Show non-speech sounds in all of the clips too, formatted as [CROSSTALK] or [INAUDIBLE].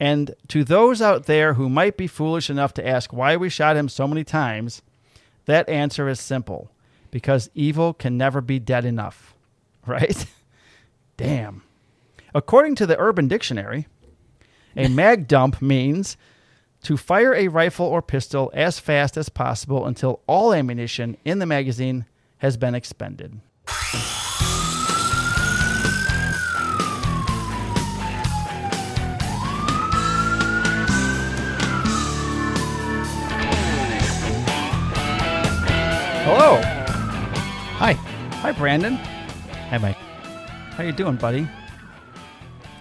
And to those out there who might be foolish enough to ask why we shot him so many times, that answer is simple because evil can never be dead enough. [LAUGHS] Right? Damn. According to the Urban Dictionary, a [LAUGHS] mag dump means to fire a rifle or pistol as fast as possible until all ammunition in the magazine has been expended. [LAUGHS] Hello. Hi. Hi, Brandon. Hi, Mike. How you doing, buddy?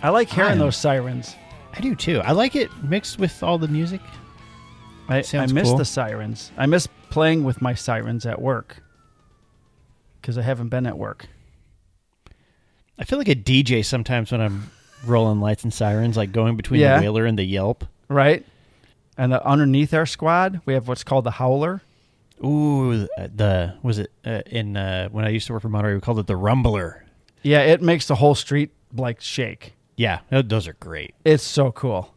I like hearing those sirens. I do too. I like it mixed with all the music. I, I Sounds miss cool. the sirens. I miss playing with my sirens at work because I haven't been at work. I feel like a DJ sometimes when I'm rolling lights and sirens, like going between Yeah. the wailer and the Yelp. Right? And the, underneath our squad, we have what's called the Howler. Ooh, the, the was it uh, in uh, when I used to work for Monterey? We called it the Rumbler. Yeah, it makes the whole street like shake. Yeah, those are great. It's so cool.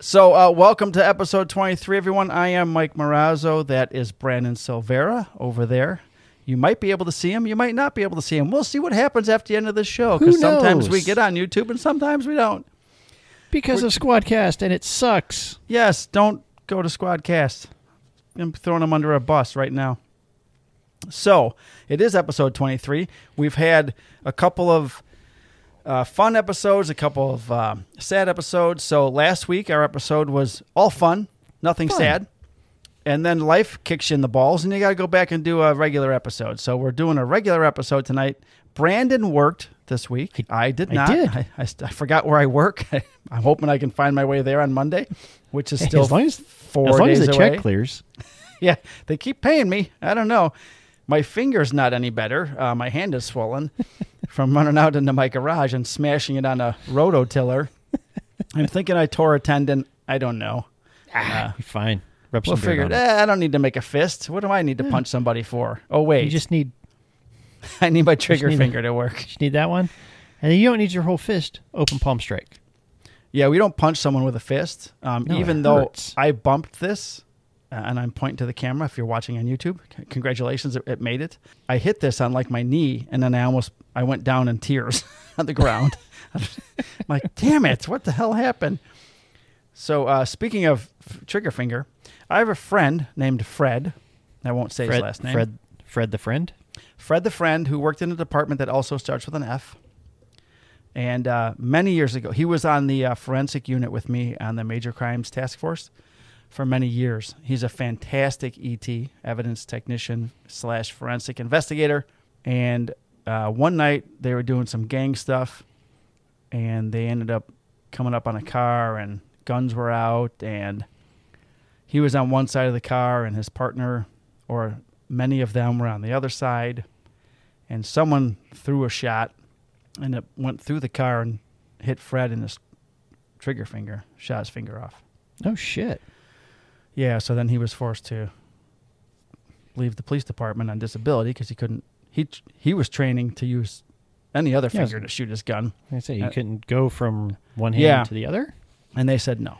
So, uh, welcome to episode 23, everyone. I am Mike Morazzo. That is Brandon Silvera over there. You might be able to see him. You might not be able to see him. We'll see what happens after the end of the show because sometimes we get on YouTube and sometimes we don't. Because of Squadcast, and it sucks. Yes, don't go to Squadcast. I'm throwing them under a bus right now. So, it is episode 23. We've had a couple of uh, fun episodes, a couple of uh, sad episodes. So, last week our episode was all fun, nothing Fun. sad. And then life kicks you in the balls, and you got to go back and do a regular episode. So, we're doing a regular episode tonight. Brandon worked this week. I, did I not. did. I, I, I forgot where I work. [LAUGHS] I'm hoping I can find my way there on Monday, which is still as long as four as long days as the away. check clears. [LAUGHS] Yeah, they keep paying me. I don't know. My finger's not any better. Uh, my hand is swollen [LAUGHS] from running out into my garage and smashing it on a rototiller. I'm thinking I tore a tendon. I don't know. Ah, you're fine. Rub We'll figure it. Eh, I don't need to make a fist. What do I need to punch somebody for? Oh wait, You just need [LAUGHS] I need my trigger need finger to work. just need that one, and you don't need your whole fist. Open palm strike. Yeah, we don't punch someone with a fist. Um, No, even though hurts. I bumped this, uh, and I'm pointing to the camera. If you're watching on YouTube, c- congratulations, it, it made it. I hit this on like my knee, and then I almost I went down in tears [LAUGHS] on the ground. [LAUGHS] I'm like, damn it, what the hell happened? So uh, speaking of f- trigger finger, I have a friend named Fred. I won't say Fred, his last name. Fred, Fred the friend. Fred the friend who worked in a department that also starts with an F. And uh, many years ago, he was on the uh, forensic unit with me on the Major Crimes Task Force for many years. He's a fantastic ET, evidence technician slash forensic investigator. And uh, one night they were doing some gang stuff, and they ended up coming up on a car, and guns were out, and he was on one side of the car, and his partner, or many of them, were on the other side and someone threw a shot and it went through the car and hit Fred in his trigger finger, shot his finger off. Oh shit. Yeah, so then he was forced to leave the police department on disability because he couldn't. He he was training to use any other Yeah, finger to shoot his gun, I say you Uh, couldn't go from one hand yeah. to the other. and they said no.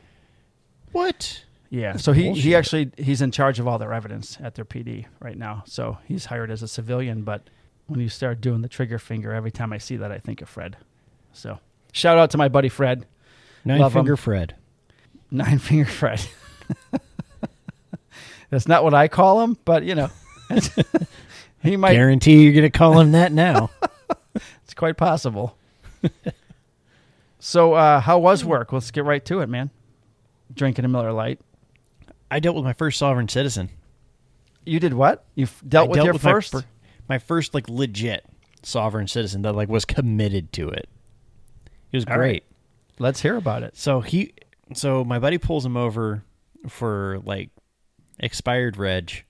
What? Yeah, That's so he, bullshit. he actually he's in charge of all their evidence at their PD right now. So he's hired as a civilian, but when you start doing the trigger finger, every time I see that, I think of Fred. So shout out to my buddy Fred, Nine Love finger Fred. Nine [LAUGHS] Finger Fred. That's not what I call him, but you know, [LAUGHS] he might. Guarantee you're gonna call him that now. [LAUGHS] It's quite possible. so, uh, how was work? Let's get right to it, man. Drinking a Miller Lite. I dealt with my first sovereign citizen. You did what? You dealt I with your my first. fir- my first like legit sovereign citizen that like was committed to it. It was All great. Let's hear about it. So he, so my buddy pulls him over for like expired reg,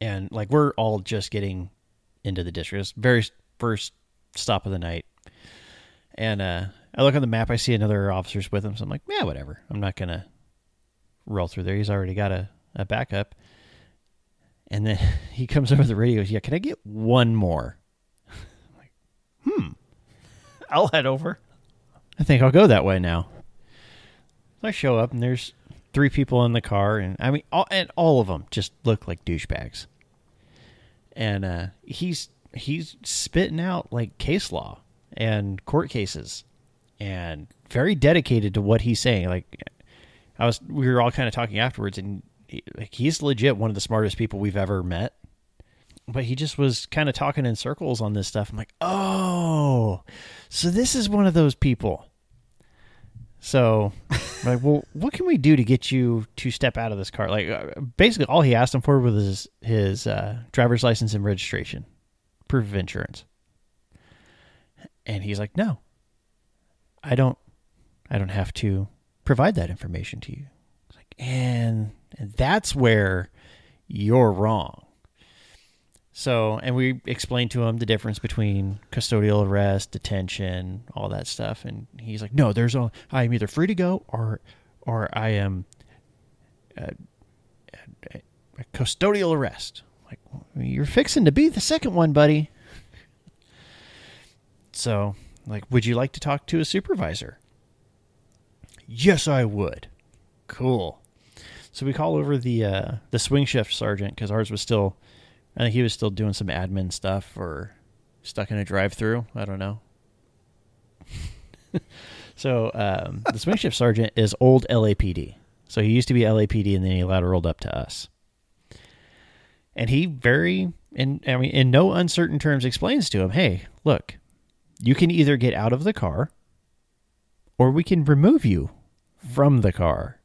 and like we're all just getting into the district. It's very first stop of the night, and uh, I look on the map. I see another officer's with him, so I'm like, yeah, whatever. I'm not gonna roll through there. He's already got a, a backup. And then [LAUGHS] he comes over the radio. Goes, yeah, can I get one more? [LAUGHS] Hmm. I'll head over. I think I'll go that way now. So I show up and there's three people in the car, and I mean, all, and all of them just look like douchebags. And uh, he's he's spitting out like case law and court cases, and very dedicated to what he's saying. Like I was, we were all kind of talking afterwards, and like he's legit one of the smartest people we've ever met. But he just was kind of talking in circles on this stuff. I'm like, oh, so this is one of those people. So, like, well, [LAUGHS] what can we do to get you to step out of this car? Like, uh, basically, all he asked him for was his, his uh, driver's license and registration, proof of insurance. And he's like, no, I don't, I don't have to provide that information to you. Like, and, and that's where you're wrong. So, and we explained to him the difference between custodial arrest, detention, all that stuff, and he's like, "No, there's a I am either free to go or, or I am, a, a, a custodial arrest." Like, you're fixing to be the second one, buddy. So, like, would you like to talk to a supervisor? Yes, I would. Cool. So we call over the uh, the swing shift sergeant because ours was still I think he was still doing some admin stuff or stuck in a drive-through. I don't know. [LAUGHS] so um, the swing shift sergeant is old LAPD. So he used to be LAPD, and then he lateraled up to us. And he very, in I mean, in no uncertain terms, explains to him, "Hey, look, you can either get out of the car, or we can remove you from the car.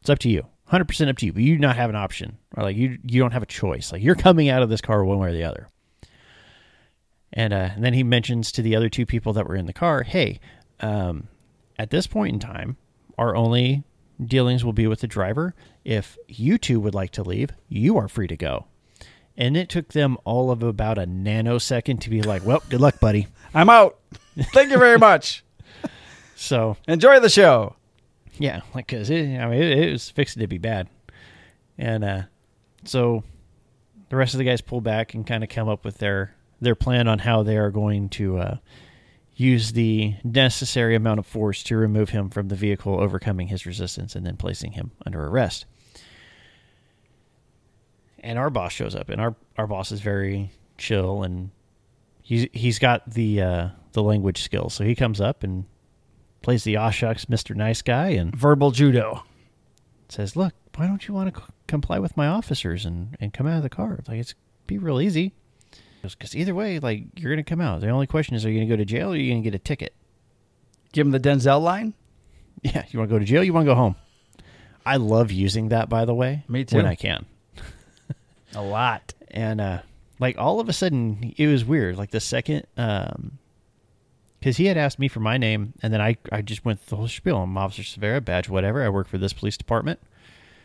It's up to you." Hundred percent up to you, but you do not have an option, or like you you don't have a choice. Like you're coming out of this car one way or the other. And, uh, and then he mentions to the other two people that were in the car, "Hey, um, at this point in time, our only dealings will be with the driver. If you two would like to leave, you are free to go." And it took them all of about a nanosecond to be like, "Well, good luck, buddy. I'm out. Thank you very much. [LAUGHS] So Enjoy the show. Yeah, like because it, I mean, it, it was fixing to be bad, and uh, so the rest of the guys pull back and kind of come up with their their plan on how they are going to uh, use the necessary amount of force to remove him from the vehicle, overcoming his resistance, and then placing him under arrest. And our boss shows up, and our our boss is very chill, and he's he's got the uh, the language skills, so he comes up and plays the aw shucks Mr. Nice Guy and Verbal judo. says, "Look, why don't you want to c- comply with my officers and, and come out of the car? Like it's be real easy. Because either way, like you're gonna come out. The only question is, are you gonna go to jail or are you gonna get a ticket? Give him the Denzel line. Yeah, you want to go to jail? You want to go home? I love using that, by the way. Me too. When I can, [LAUGHS] A lot. and uh, like all of a sudden, it was weird. Like the second, um, because he had asked me for my name, and then I I just went the whole spiel. I'm Officer Severa, badge whatever. I work for this police department,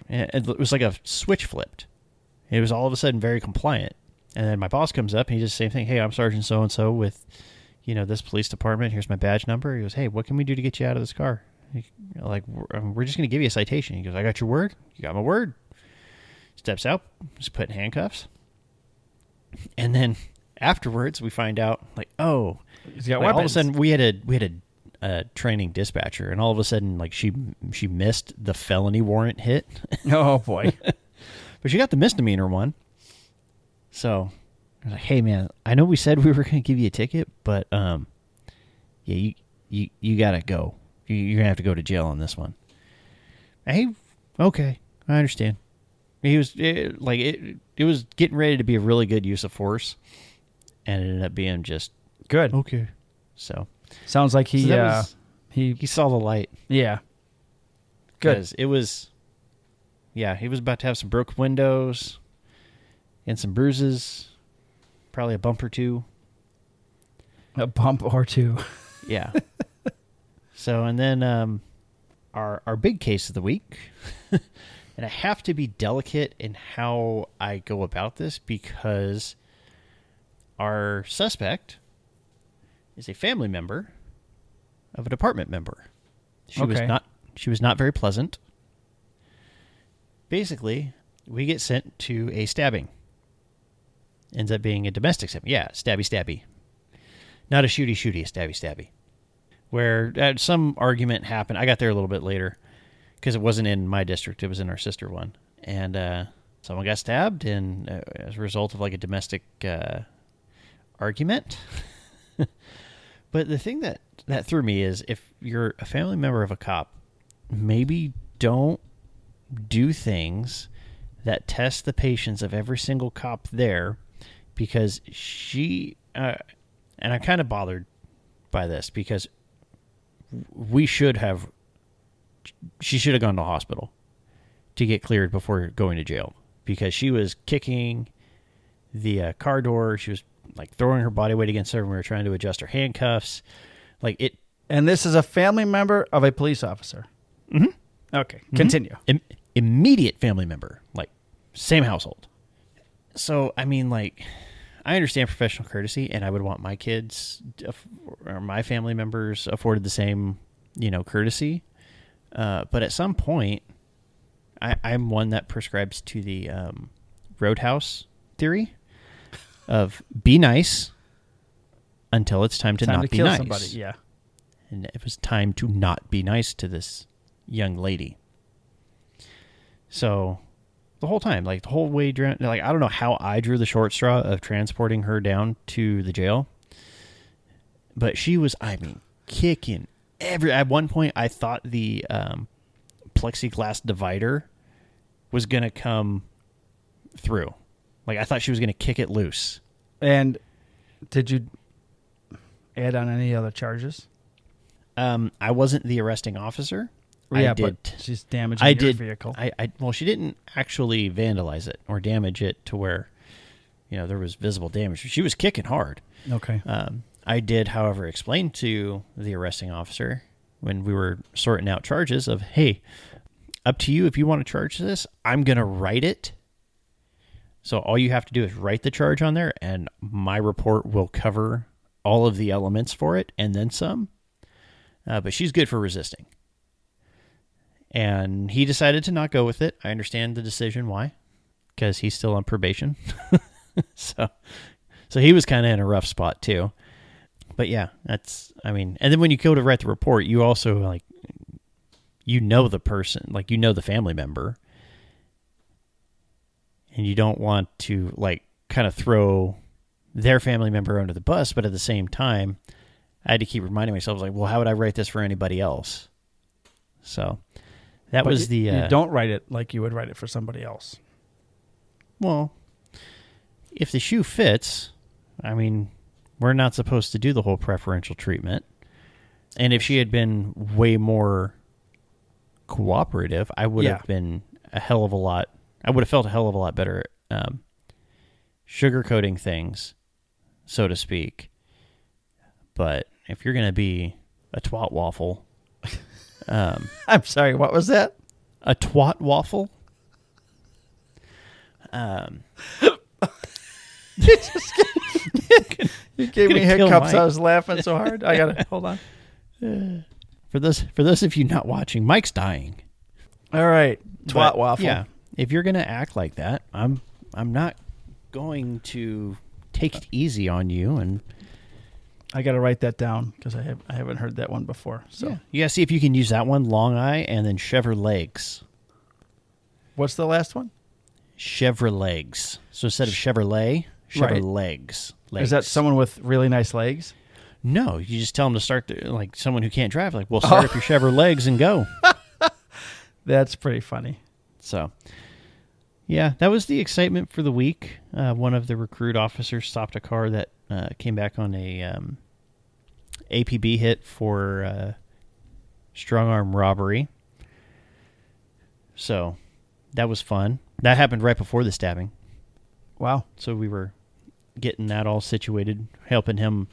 and it was like a switch flipped. It was all of a sudden very compliant. And then my boss comes up and he does the same thing. Hey, I'm Sergeant So and So with, you know, this police department. Here's my badge number. He goes, Hey, what can we do to get you out of this car? Like, we're, um, just going to give you a citation. He goes, I got your word. You got my word. Steps out, just put in handcuffs. And then afterwards, we find out, like, oh, He's got like, all of a sudden we had a we had a, a training dispatcher, and all of a sudden, like she she missed the felony warrant hit, [LAUGHS] oh boy. [LAUGHS] but she got the misdemeanor one. So I was like, "Hey, man, I know we said we were going to give you a ticket, but um, yeah, you you you gotta go. You, you're gonna have to go to jail on this one." Hey, okay, I understand. He was it, like it. It was getting ready to be a really good use of force, and it ended up being just Good. okay. So Sounds like he So uh was- he he saw the light. yeah. Good. 'Cause It was, yeah, he was about to have some broken windows and some bruises, probably a bump or two. A bump or two. Yeah. [LAUGHS] so, and then um, our our big case of the week, [LAUGHS] and I have to be delicate in how I go about this because our suspect is a family member of a department member. She was not she was not very pleasant. Basically, we get sent to a stabbing. Ends up being a domestic stabbing. Yeah, stabby stabby. Not a shooty shooty, a stabby stabby. where uh, some argument happened. I got there a little bit later because it wasn't in my district; it was in our sister one, and uh, someone got stabbed, and uh, as a result of like a domestic uh, argument. but the thing that that threw me is if you're a family member of a cop, maybe don't do things that test the patience of every single cop there because she uh, and I'm kind of bothered by this because we should have she should have gone to hospital to get cleared before going to jail because she was kicking the uh, car door she was like throwing her body weight against her when we were trying to adjust her handcuffs like it And this is a family member of a police officer. Mm-hmm. Okay, continue. Im- immediate family member, like same household. So I mean, like, I understand professional courtesy, and I would want my kids aff- or my family members afforded the same, you know, courtesy. Uh, but at some point, I, I'm one that prescribes to the um, roadhouse theory of be nice until it's time to Time not to be nice somebody. Yeah. and it was time to not be nice to this young lady. So the whole time, like the whole way, like I don't know how I drew the short straw of transporting her down to the jail, but she was, I mean, kicking every. At one point, I thought the um, plexiglass divider was gonna come through. Like I thought she was gonna kick it loose. And did you add on any other charges? Um, I wasn't the arresting officer. I yeah, did. but she's damaging I your did. vehicle. I, I well, she didn't actually vandalize it or damage it to where, you know, there was visible damage. She was kicking hard. okay. Um, I did, however, explain to the arresting officer when we were sorting out charges of, hey, up to you if you want to charge this. I'm gonna write it. So all you have to do is write the charge on there, and my report will cover all of the elements for it and then some. Uh, but she's good for resisting. And he decided to not go with it. I understand the decision why, because he's still on probation. [LAUGHS] so, so he was kind of in a rough spot too. But yeah, that's I mean, and then when you go to write the report, you also like you know the person, like you know the family member, and you don't want to like kind of throw their family member under the bus, but at the same time, I had to keep reminding myself like, well, how would I write this for anybody else? So that But was you- the uh, don't write it like you would write it for somebody else. Well, if the shoe fits, I mean, we're not supposed to do the whole preferential treatment. And if she had been way more cooperative, I would Yeah. have been a hell of a lot. I would have felt a hell of a lot better um, sugarcoating things, so to speak. But if you're going to be a twat waffle, um, [LAUGHS] I'm sorry. What was that? a twat waffle. Um, [LAUGHS] You gave me Gonna kill hiccups. I was laughing so hard. I gotta [LAUGHS] hold on. for those for those of you not watching, Mike's dying. All right, twat But, waffle. Yeah, if you're gonna act like that, I'm I'm not going to take it easy on you. And I gotta write that down because I have I haven't heard that one before. So yeah, you gotta see if you can use that one, long eye, and then chevre legs. what's the last one? Chevre legs. So instead of Chevrolet, chevre Right. legs. Is that someone with really nice legs? No, you just tell them to start the, like someone who can't drive. Like, well, [LAUGHS] start up your chevre legs and go. [LAUGHS] That's pretty funny. So, yeah, that was the excitement for the week. Uh, one of the recruit officers stopped a car that uh, came back on a um, APB hit for uh, strong arm robbery. So, that was fun. That happened right before the stabbing. Wow. So we were getting that all situated, helping him,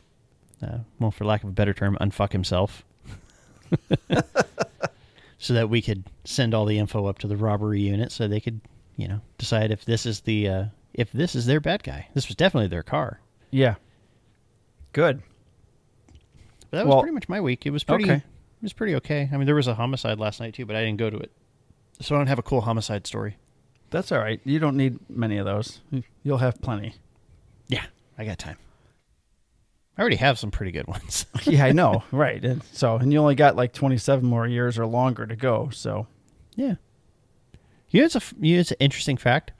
uh, well, for lack of a better term, unfuck himself. [LAUGHS] so that we could send all the info up to the robbery unit so they could, you know, decide if this is the, uh, if this is their bad guy. This was definitely their car. Yeah. Good. But that was Well, pretty much my week. It was pretty, okay. it was pretty okay. I mean, there was a homicide last night too, but I didn't go to it. So I don't have a cool homicide story. That's all right. You don't need many of those. You'll have plenty. Yeah, I got time. I already have some pretty good ones. [LAUGHS] yeah, I know, right? And so, and you only got like 27 more years or longer to go. So, yeah. You know, it's a you know, it's an interesting fact.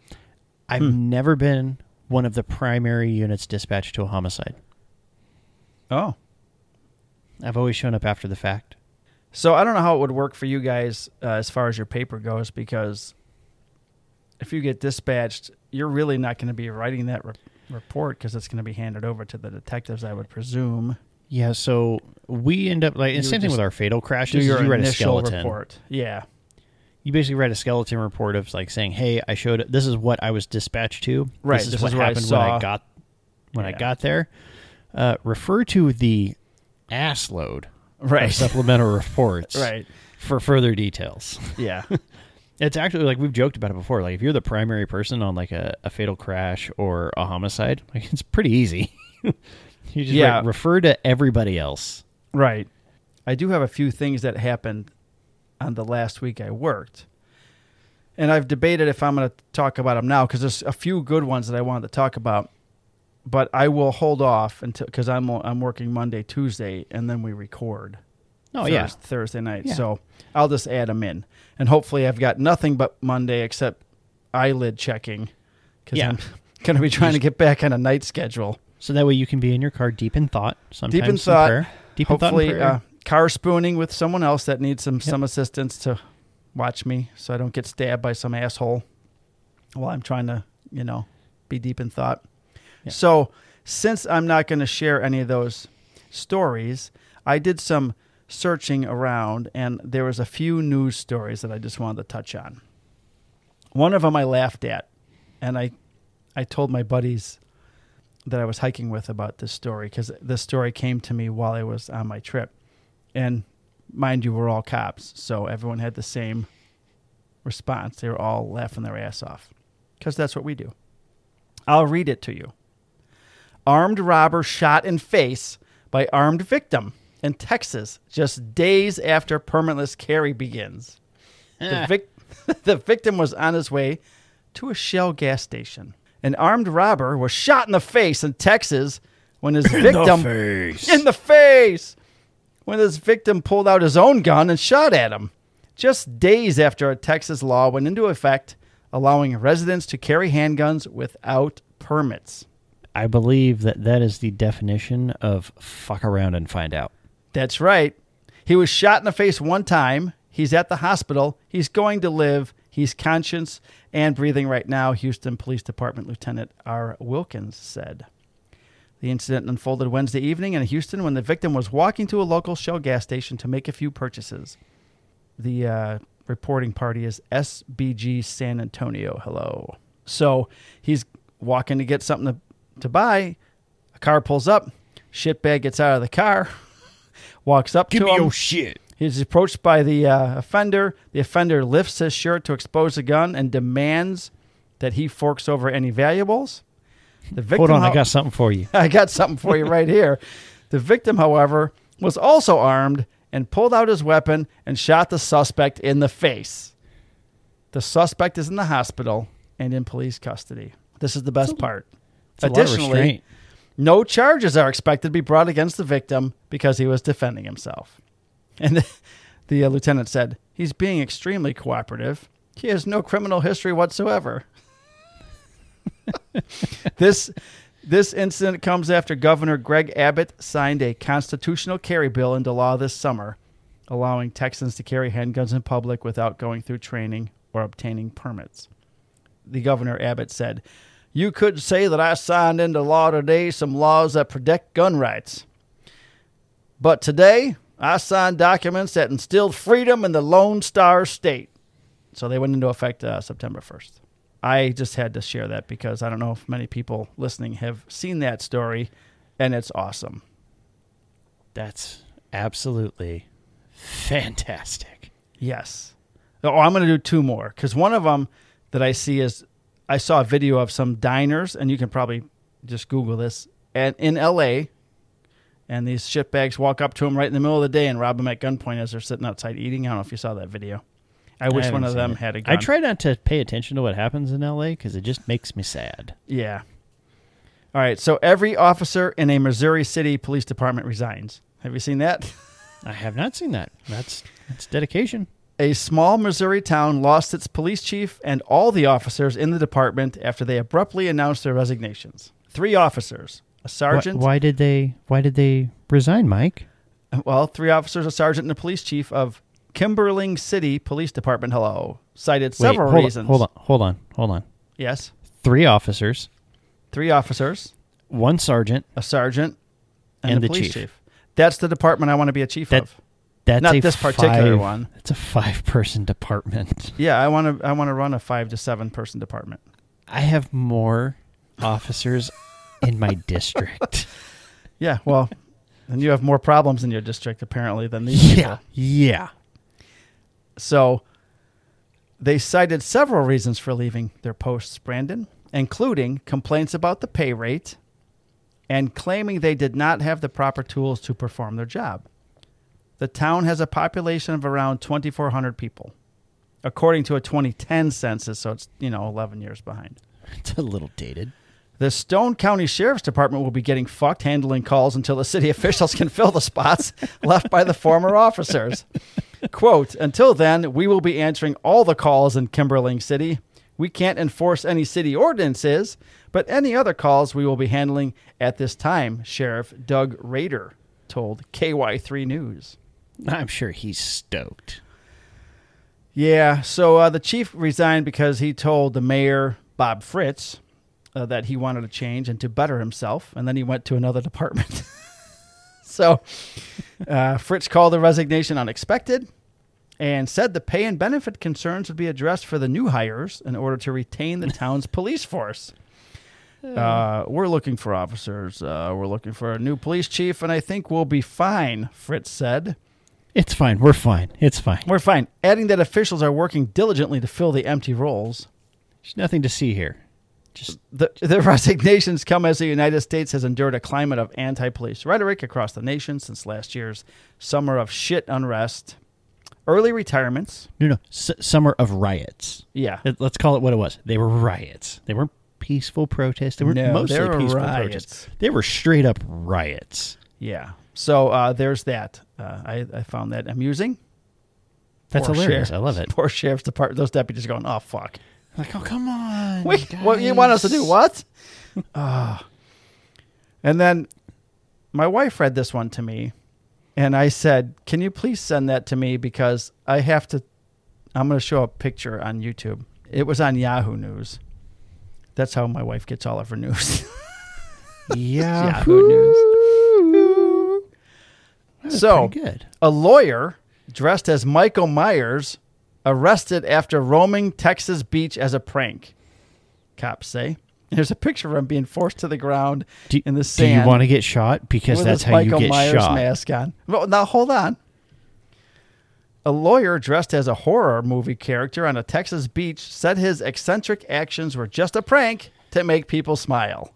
I've Hmm. never been one of the primary units dispatched to a homicide. oh, I've always shown up after the fact. so I don't know how it would work for you guys uh, as far as your paper goes because if you get dispatched, you're really not going to be writing that re- report because it's going to be handed over to the detectives, I would presume. Yeah, so we end up like the same thing with our fatal crashes. Your you write a skeleton. report. Yeah. You basically write a skeleton report of like saying, "Hey, I showed this is what I was dispatched to. Right, This is this what is what I happened when I got when I got there." Uh, refer to the ass load of Right. supplemental reports [LAUGHS] right. for further details. Yeah. [LAUGHS] It's actually like we've joked about it before. Like if you're the primary person on like a, a fatal crash or a homicide, like it's pretty easy. [LAUGHS] you just Yeah. write, refer to everybody else. Right. I do have a few things that happened on the last week I worked. And I've debated if I'm going to talk about them now because there's a few good ones that I wanted to talk about. But I will hold off until because I'm I'm working Monday, Tuesday, and then we record. Oh Thurs- yeah, Thursday night. Yeah. So I'll just add them in, and hopefully I've got nothing but Monday except eyelid checking because Yeah. I'm [LAUGHS] going to be trying to get back on a night schedule. so that way you can be in your car deep in thought. Sometimes Deep in thought, prayer. Deep in thought. hopefully uh, car spooning with someone else that needs some some assistance to watch me so I don't get stabbed by some asshole while I'm trying to you know be deep in thought. So since I'm not going to share any of those stories, I did some searching around and there was a few news stories that I just wanted to touch on. One of them I laughed at and I I told my buddies that I was hiking with about this story because this story came to me while I was on my trip. And mind you, we're all cops, so everyone had the same response. They were all laughing their ass off because that's what we do. I'll read it to you. Armed robber shot in face by armed victim in Texas just days after permitless carry begins. The, vic- [LAUGHS] the victim was on his way to a Shell gas station. An armed robber was shot in the face in Texas when his victim in the face when his victim pulled out his own gun and shot at him. Just days after a Texas law went into effect allowing residents to carry handguns without permits. I believe that that is the definition of fuck around and find out. That's right. He was shot in the face one time. He's at the hospital. He's going to live. He's conscious and breathing right now, Houston Police Department Lieutenant R. Wilkins said. The incident unfolded Wednesday evening in Houston when the victim was walking to a local Shell gas station to make a few purchases. The uh, reporting party is SBG San Antonio. Hello. So he's walking to get something to, to buy. A car pulls up. Shitbag gets out of the car, walks up to him. Give shit. He's approached by the uh, offender. The offender lifts his shirt to expose the gun and demands that he forks over any valuables. The victim, Hold on, I got something for you. [LAUGHS] I got something for you right here. The victim, however, was also armed and pulled out his weapon and shot the suspect in the face. The suspect is in the hospital and in police custody. This is the best part. A of Additionally. No charges are expected to be brought against the victim because he was defending himself. And the, [LAUGHS] the uh, lieutenant said, He's being extremely cooperative. He has no criminal history whatsoever. [LAUGHS] this, this incident comes after Governor Greg Abbott signed a constitutional carry bill into law this summer, allowing Texans to carry handguns in public without going through training or obtaining permits. The Governor Abbott said, You could say that I signed into law today some laws that protect gun rights. But today, I signed documents that instilled freedom in the Lone Star State. So they went into effect uh, September 1st. I just had to share that because I don't know if many people listening have seen that story, and it's awesome. That's absolutely fantastic. Yes. Oh, I'm going to do two more because one of them that I see is I saw a video of some diners, and you can probably just Google this, and in L.A. And these shitbags walk up to them right in the middle of the day and rob them at gunpoint as they're sitting outside eating. I don't know if you saw that video. I wish one of them it. had a gun. I try not to pay attention to what happens in LA because it just makes me sad. Yeah. All right. So every officer in a Missouri City Police Department resigns. Have you seen that? [LAUGHS] I have not seen that. That's that's dedication. A small Missouri town lost its police chief and all the officers in the department after they abruptly announced their resignations. Three officers, a Why, sergeant, why did they why did they resign, Mike? well, three officers, a sergeant, and a police chief of Kimberling City Police Department. Hello, cited several Wait, hold reasons. On, hold on, hold on, hold on. Yes, Three officers, three officers, one sergeant. a sergeant, and, And a the police chief. chief. That's the department I want to be a chief That- of. That's Not this particular five- one. It's a five-person department. [LAUGHS] Yeah, I want to. I want to run a five to seven person department. I have more officers in my district. [LAUGHS] Yeah, well, and you have more problems in your district apparently than these people. yeah, yeah. So they cited several reasons for leaving their posts, Brandon, including complaints about the pay rate and claiming they did not have the proper tools to perform their job. The town has a population of around 2,400 people, according to a 2010 census, so it's, you know, 11 years behind. It's a little dated. The Stone County Sheriff's Department will be getting fucked handling calls until the city [LAUGHS] officials can fill the spots [LAUGHS] left by the former officers. Quote, until then, we will be answering all the calls in Kimberling City. We can't enforce any city ordinances, but any other calls we will be handling at this time, Sheriff Doug Rader told KY3 News. I'm sure he's stoked. Yeah, so uh, the chief resigned because he told the mayor, Bob Fritz, uh, that he wanted to change and to better himself, and then he went to another [LAUGHS] department. [LAUGHS] so uh, Fritz called the resignation unexpected and said the pay and benefit concerns would be addressed for the new hires in order to retain the [LAUGHS] town's police force. Uh, we're looking for officers. Uh, we're looking for a new police chief, and I think we'll be fine, Fritz said. It's fine. We're fine. It's fine. We're fine. Adding that officials are working diligently to fill the empty roles. There's nothing to see here. Just The, the [LAUGHS] resignations come as the United States has endured a climate of anti police rhetoric across the nation since last year's summer of shit unrest, early retirements. no, no. S- summer of riots. Yeah. Let- Let's call it what it was. They were riots. They weren't peaceful protests. They were No, mostly they were peaceful riots. protests. They were straight up riots. Yeah. So uh, there's that. Uh, I, I found that amusing. That's Poor hilarious. sheriff- I love it. Poor sheriff's department. Those deputies are going, oh, fuck. Like, oh come on. Wait, what you want us to do? guys. What? [LAUGHS] Ah. And then my wife read this one to me, and I said, "Can you please send that to me because I have to? I'm going to show a picture on YouTube. It was on Yahoo News. That's how my wife gets all of her news. [LAUGHS] Yeah. Yahoo News. So good. a lawyer dressed as Michael Myers arrested after roaming Texas beach as a prank. Cops say. There's a picture of him being forced to the ground Do, in the sand. do you want to get shot? Because that's how Michael you get Myers shot. mask on. Well, now hold on. A lawyer dressed as a horror movie character on a Texas beach said his eccentric actions were just a prank to make people smile.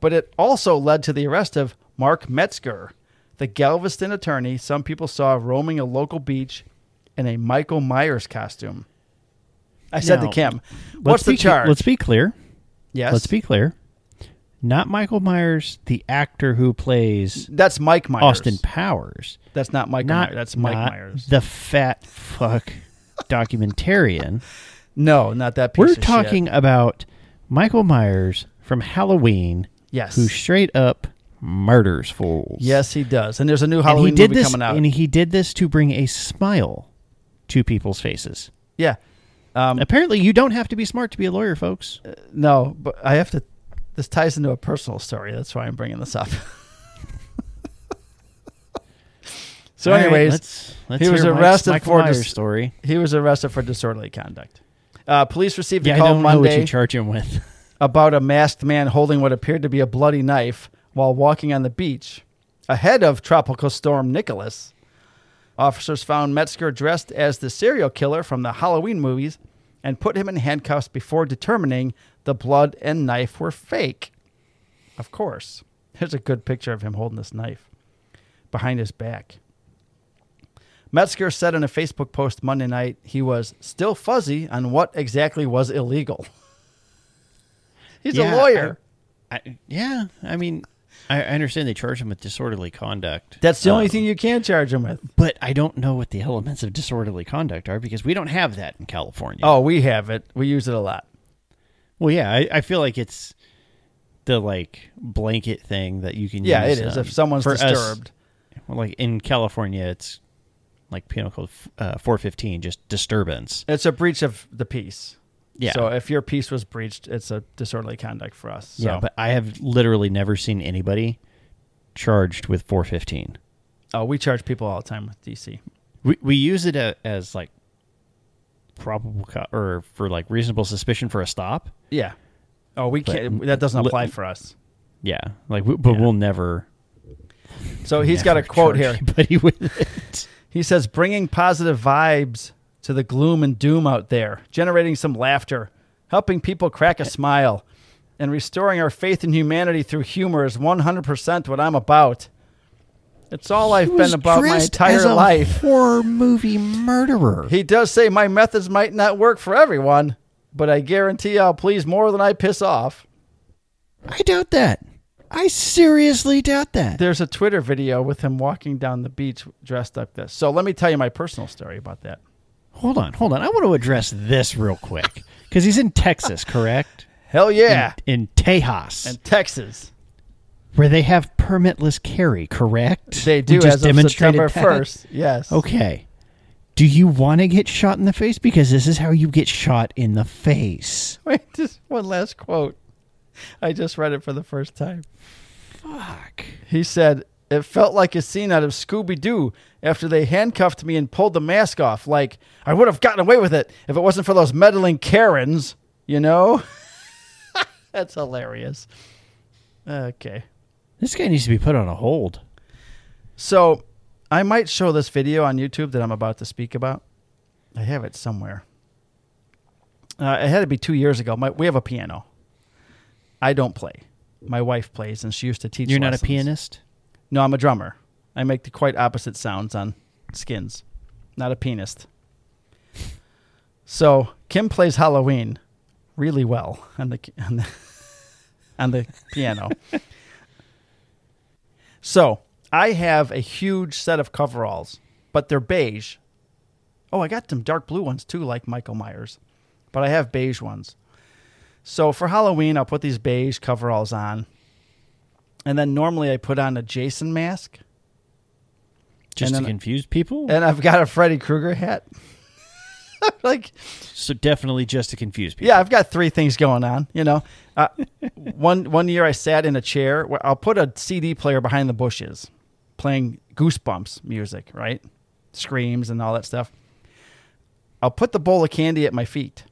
But it also led to the arrest of Mark Metzger, the Galveston attorney some people saw roaming a local beach in a Michael Myers costume. I said to Kim, "What's the be charge?" Let's be clear. yes, Let's be clear. Not Michael Myers, the actor who plays That's Mike Myers. Austin Powers. That's not Michael not Myers. That's Mike not Myers. the fat fuck [LAUGHS] documentarian. no, not that piece We're of shit. talking about Michael Myers from Halloween, Yes. who straight up murders fools. Yes, he does. And there's a new and Halloween he did movie this, coming out. and he did this to bring a smile to people's faces. yeah. Um, Apparently, you don't have to be smart to be a lawyer, folks. no, but I have to. This ties into a personal story. That's why I'm bringing this up. [LAUGHS] so, All right, anyways, let's, let's he was hear Mike's arrested Michael for dis- story. he was arrested for disorderly conduct. Uh, police received a Yeah, I call don't know what Monday you charge him with. about a masked man holding what appeared to be a bloody knife while walking on the beach ahead of Tropical Storm Nicholas. Officers found Metzger dressed as the serial killer from the Halloween movies and put him in handcuffs before determining the blood and knife were fake. Of course. Here's a good picture of him holding this knife behind his back. Metzger said in a Facebook post Monday night he was still fuzzy on what exactly was illegal. [LAUGHS] He's Yeah, a lawyer. I, yeah, I mean, I, I understand they charge him with disorderly conduct. That's the only Um, thing you can charge him with. But I don't know what the elements of disorderly conduct are because we don't have that in California. Oh, we have it. We use it a lot. well, yeah, I, I feel like it's the like blanket thing that you can. Yeah, use, it is. um, if someone's for us- disturbed, well, like in California, it's like penal code uh, four fifteen, just disturbance. it's a breach of the peace. Yeah. So if your peace was breached, it's a disorderly conduct for us. So. Yeah, but I have literally never seen anybody charged with 415. oh, we charge people all the time with DC. We we use it a, as like probable co- or for like reasonable suspicion for a stop. Yeah. Oh, we But can't. That doesn't li- apply for us. Yeah, like we, but Yeah. we'll never. So he's got a quote here. Anybody [LAUGHS] with it. He says, bringing positive vibes to the gloom and doom out there, generating some laughter, helping people crack a smile, and restoring our faith in humanity through humor is 100% what I'm about. It's all I've been about my entire life. Horror movie murderer. He does say my methods might not work for everyone, but I guarantee I'll please more than I piss off. I doubt that. I seriously doubt that. There's a Twitter video with him walking down the beach dressed like this. So let me tell you my personal story about that. Hold on, hold on. I want to address this real quick because he's in Texas, correct? Hell yeah. In, in Tejas. in Texas. where they have permitless carry, correct? They We do just as of demonstrated September 1st. Yes. Okay. Do you want to get shot in the face? Because this is how you get shot in the face. [LAUGHS] Wait, just one last quote. I just read it for the first time. Fuck. He said, It felt like a scene out of Scooby Doo after they handcuffed me and pulled the mask off. Like, I would have gotten away with it if it wasn't for those meddling Karens, you know? [LAUGHS] That's hilarious. Okay. This guy needs to be put on a hold. So, I might show this video on YouTube that I'm about to speak about. I have it somewhere. Uh, it had to be two years ago. My, we have a piano. I don't play. My wife plays, and she used to teach. You're not a pianist? No, I'm a drummer. I make the quite opposite sounds on skins. Not a pianist. So Kim plays Halloween really well on the [LAUGHS] on the, on the piano. [LAUGHS] so I have a huge set of coveralls, but they're beige. Oh, I got some dark blue ones too, like Michael Myers, but I have beige ones. So for Halloween, I'll put these beige coveralls on. And then normally I put on a Jason mask. Just to then- confuse people? And I've got a Freddy Krueger hat. [LAUGHS] like, so definitely just to confuse people. yeah, I've got three things going on. You know, uh, [LAUGHS] one one year I sat in a chair. Where I'll put a CD player behind the bushes, playing Goosebumps music, right? Screams and all that stuff. I'll put the bowl of candy at my feet.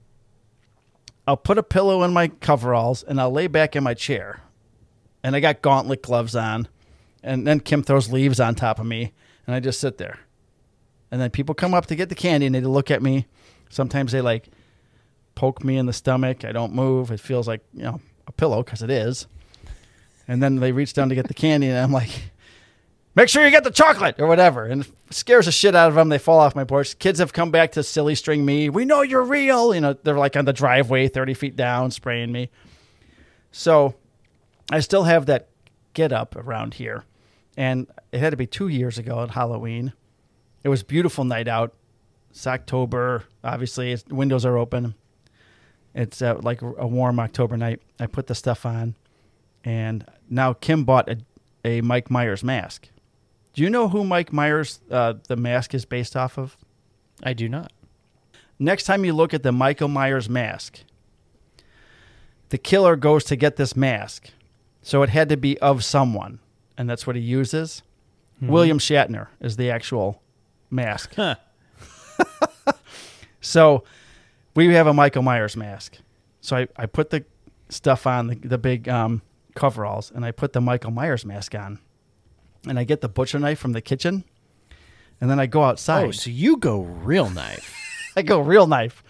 I'll put a pillow in my coveralls and I'll lay back in my chair. And I got gauntlet gloves on. And then Kim throws leaves on top of me and I just sit there. And then people come up to get the candy and they look at me. Sometimes they like poke me in the stomach. I don't move. It feels like, you know, a pillow because it is. And then they reach down to get the candy and I'm like, make sure you get the chocolate or whatever. And scares the shit out of them. They fall off my porch. Kids have come back to silly string me. We know you're real. You know, they're like on the driveway 30 feet down spraying me. So I still have that get up around here. And it had to be two years ago at Halloween. It was a beautiful night out. It's October. Obviously, it's, windows are open. It's uh, like a warm October night. I put the stuff on. And now Kim bought a, a Mike Myers mask. Do you know who Mike Myers, uh, the mask is based off of? I do not. Next time you look at the Michael Myers mask, the killer goes to get this mask. So it had to be of someone. And that's what he uses. William Shatner is the actual mask. Huh. [LAUGHS] So we have a Michael Myers mask. So I, I put the stuff on, the, the big um, coveralls, and I put the Michael Myers mask on. And I get the butcher knife from the kitchen. And then I go outside. Oh, so you go real knife. [LAUGHS] I go real knife.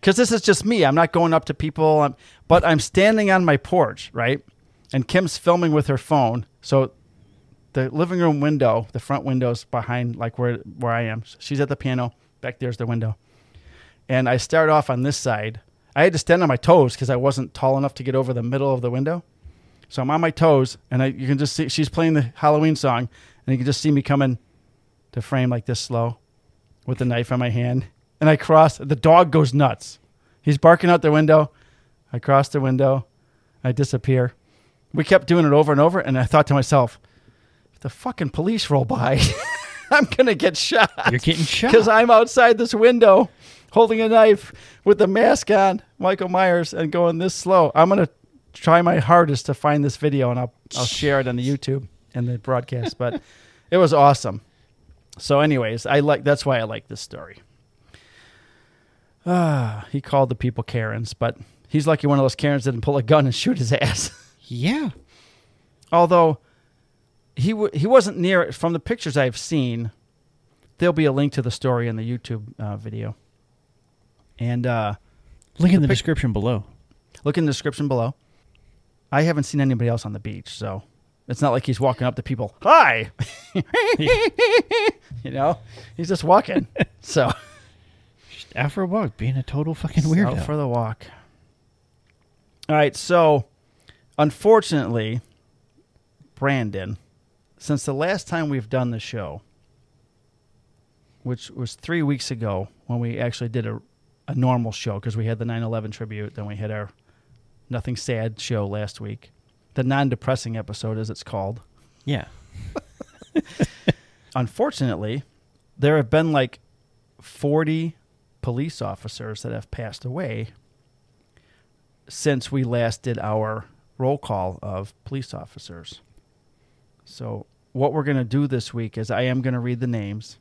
Because this is just me. I'm not going up to people. I'm, but I'm standing on my porch, right? And Kim's filming with her phone. So the living room window, the front window's behind, like where where I am. She's at the piano. Back there's the window. And I start off on this side, I had to stand on my toes because I wasn't tall enough to get over the middle of the window. So I'm on my toes, and I, you can just see she's playing the Halloween song, and you can just see me coming to frame like this slow with the knife in my hand. And I cross. The dog goes nuts. He's barking out the window. I cross the window. I disappear. We kept doing it over and over, and I thought to myself, if the fucking police roll by, [LAUGHS] I'm gonna get shot You're getting shot. because I'm outside this window holding a knife with the mask on, Michael Myers, and going this slow. I'm gonna try my hardest to find this video, and I'll I'll share it on the YouTube and the broadcast. But [LAUGHS] it was awesome. So, anyways, I like that's why I like this story. Ah, he called the people Karens, but he's lucky one of those Karens didn't pull a gun and shoot his ass. [LAUGHS] yeah. Although he w- he wasn't near it from the pictures I've seen. There'll be a link to the story in the YouTube uh, video. And uh, Link in the pic- description below. look in the description below. I haven't seen anybody else on the beach, so it's not like he's walking up to people. Hi, [LAUGHS] [LAUGHS] you know, he's just walking. [LAUGHS] so Just out for a walk, being a total fucking out weirdo. for the walk. All right, so unfortunately, Brandon, since the last time we've done the show, which was three weeks ago when we actually did a, a normal show because we had the 9 11 tribute, then we had our Nothing Sad show last week, the non depressing episode, as it's called. yeah. [LAUGHS] Unfortunately, there have been like 40 police officers that have passed away since we last did our roll call of police officers. So, what we're going to do this week is I am going to read the names.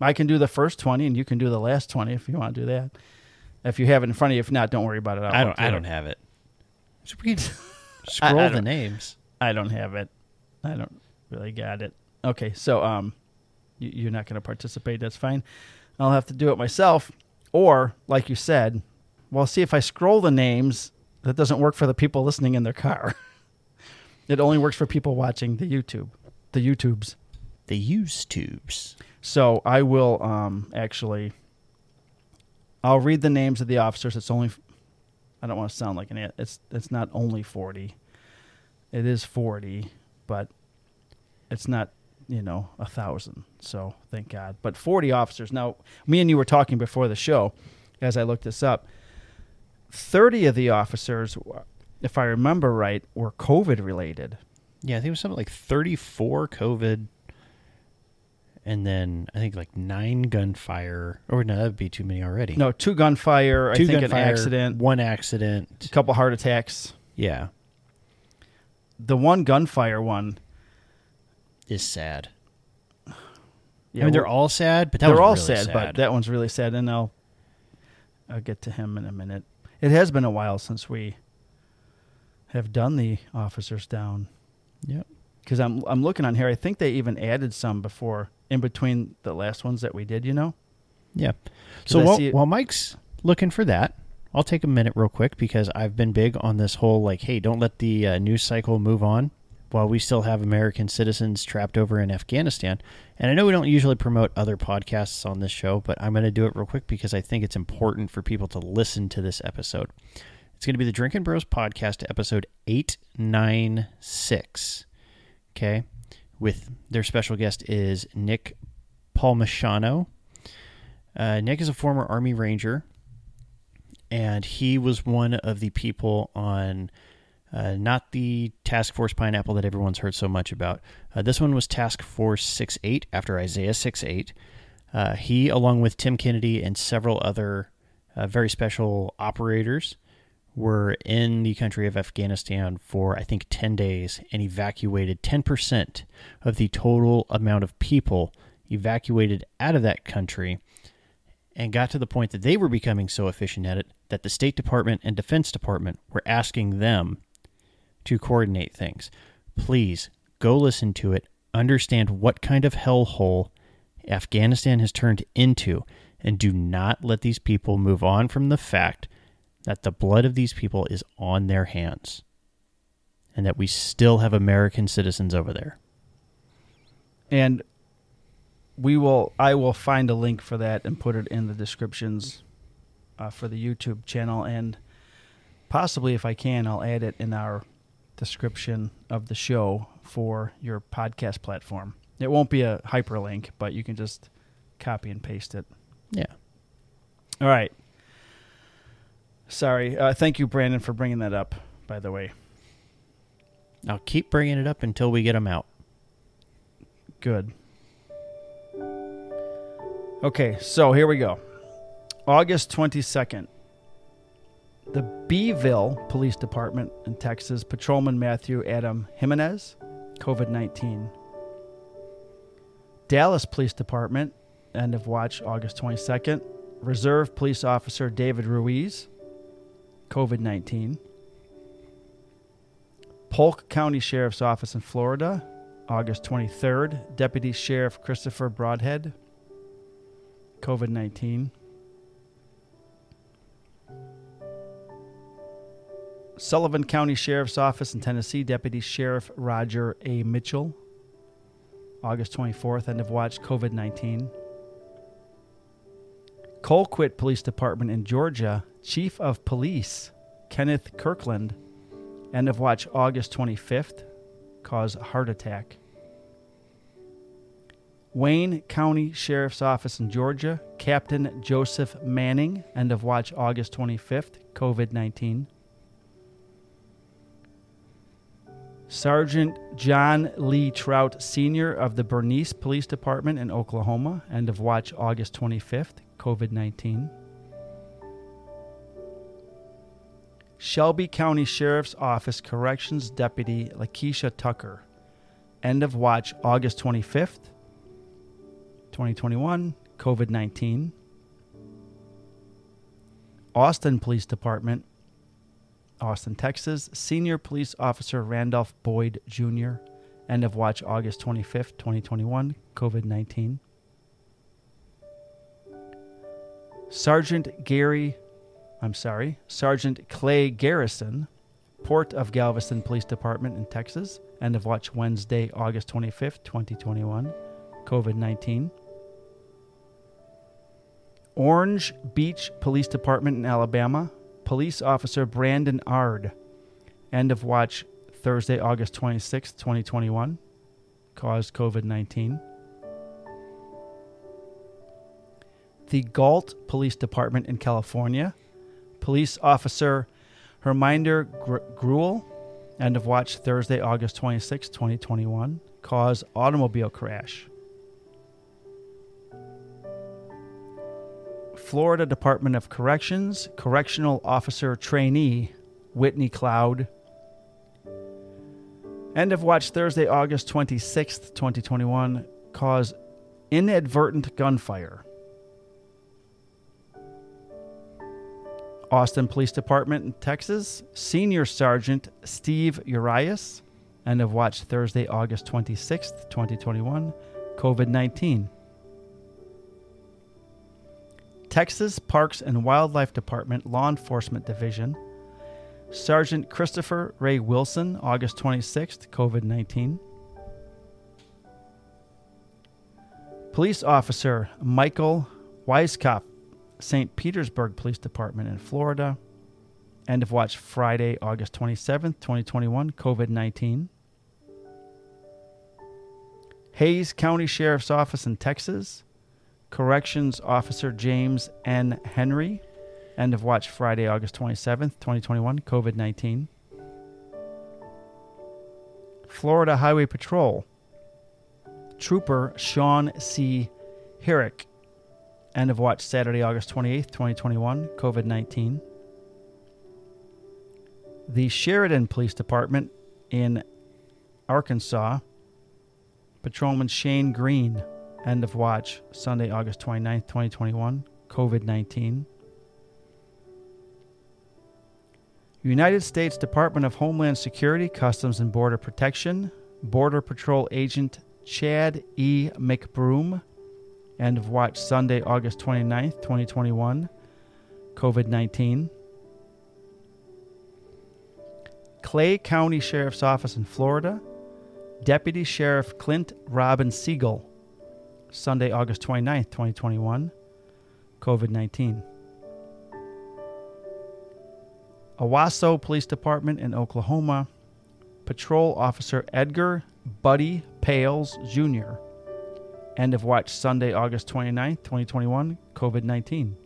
I can do the first 20 and you can do the last 20 if you want to do that. If you have it in front of you, if not, don't worry about it. I'll I don't. I don't have it. So we scroll I the names. I don't have it. I don't really got it. Okay, so um, you, you're not going to participate. That's fine. I'll have to do it myself, or like you said, well, see if I scroll the names. That doesn't work for the people listening in their car. [LAUGHS] it only works for people watching the YouTube, the YouTubes. The use tubes. So I will um, actually. I'll read the names of the officers. It's only. I don't want to sound like an it's it's not only forty. It is forty, but it's not you know a thousand. So thank God. But forty officers. Now me and you were talking before the show, as I looked this up. Thirty of the officers, if I remember right, were COVID related. Yeah, I think it was something like 34 COVID, and then I think like nine gunfire. Or no, that would be too many already. No, two gunfire. two I think gunfire, an accident. one accident. A couple heart attacks. Yeah, the one gunfire one. is sad. Yeah, I mean, they're all sad, but that they're was all really sad, but that one's really sad, and I'll I'll get to him in a minute. It has been a while since we have done the officers down Yep. because I'm I'm looking on here. I think they even added some before in between the last ones that we did. You know, Yeah. So while, while Mike's looking for that, I'll take a minute real quick because I've been big on this whole like, hey, don't let the uh, news cycle move on while we still have American citizens trapped over in Afghanistan. And I know we don't usually promote other podcasts on this show, but I'm going to do it real quick because I think it's important for people to listen to this episode. It's going to be the Drinking Bros podcast, episode 896. Okay. With their special guest is Nick Palmisciano. Uh, Nick is a former Army Ranger, and he was one of the people on uh, not the Task Force Pineapple that everyone's heard so much about. Uh, this one was Task Force 6 8 after Isaiah 6 8. Uh, he, along with Tim Kennedy and several other uh, very special operators, were in the country of Afghanistan for, I think, 10 days and evacuated 10% of the total amount of people evacuated out of that country and got to the point that they were becoming so efficient at it that the State Department and Defense Department were asking them to coordinate things. Please go listen to it, understand what kind of hellhole Afghanistan has turned into, and do not let these people move on from the fact that the blood of these people is on their hands and that we still have American citizens over there. and we will. I will find a link for that and put it in the descriptions uh, for the YouTube channel, and possibly, if I can, I'll add it in our description of the show for your podcast platform. It won't be a hyperlink, but you can just copy and paste it. Yeah. All right. Sorry. Uh, thank you, Brandon, for bringing that up. By the way, I'll keep bringing it up until we get them out. good. Okay, so here we go. August 22nd. The Beeville Police Department in Texas, Patrolman Matthew Adam Jimenez, COVID 19. Dallas Police Department, end of watch August 22nd. Reserve Police Officer David Ruiz, COVID 19. Polk County Sheriff's Office in Florida, August 23rd. Deputy Sheriff Christopher Broadhead, COVID 19. Sullivan County Sheriff's Office in Tennessee, Deputy Sheriff Roger A. Mitchell, August 24th, end of watch, COVID 19. Colquitt Police Department in Georgia, Chief of Police Kenneth Kirkland, end of watch, August 25th, cause heart attack. Wayne County Sheriff's Office in Georgia, Captain Joseph Manning, end of watch, August 25th, COVID 19. Sergeant John Lee Trout Sr. of the Bernice Police Department in Oklahoma, end of watch August 25th, COVID 19. Shelby County Sheriff's Office Corrections Deputy Lakeisha Tucker, end of watch August 25th, 2021, COVID 19. Austin Police Department, Austin, Texas. Senior Police Officer Randolph Boyd Jr., end of watch August 25th, 2021, COVID 19. Sergeant Gary, I'm sorry, Sergeant Clay Garrison, Port of Galveston Police Department in Texas, end of watch Wednesday, August 25th, 2021, COVID 19. Orange Beach Police Department in Alabama, Police Officer Brandon Ard. End of watch Thursday, August 26th, 2021. Caused COVID 19. The Galt Police Department in California. Police Officer Harminder Gr- Grewal. End of watch Thursday, August 26th, 2021. Cause automobile crash. Florida Department of Corrections, Correctional Officer Trainee Whitney Cloud. End of watch Thursday, August 26th, 2021. Cause inadvertent gunfire. Austin Police Department in Texas, Senior Sergeant Steve Urias. End of watch Thursday, August 26th, 2021. COVID 19. Texas Parks and Wildlife Department Law Enforcement Division, Sergeant Christopher Ray Wilson, August 26th, COVID 19. Police Officer Michael Weiskopf, St. Petersburg Police Department in Florida. End of watch Friday, August 27th, 2021, COVID 19. Hays County Sheriff's Office in Texas. Corrections Officer James N. Henry. End of watch Friday, August 27th, 2021, COVID 19. Florida Highway Patrol. Trooper Sean C. Herrick. End of watch Saturday, August 28th, 2021, COVID 19. The Sheridan Police Department in Arkansas. Patrolman Shane Green. End of watch Sunday, August 29th, 2021, COVID 19. United States Department of Homeland Security, Customs and Border Protection, Border Patrol Agent Chad E. McBroom. End of watch Sunday, August 29th, 2021, COVID 19. Clay County Sheriff's Office in Florida, Deputy Sheriff Clint Robin Siegel. Sunday, August 29th, 2021, COVID 19. Owasso Police Department in Oklahoma, Patrol Officer Edgar Buddy Pales Jr. End of watch Sunday, August 29th, 2021, COVID 19.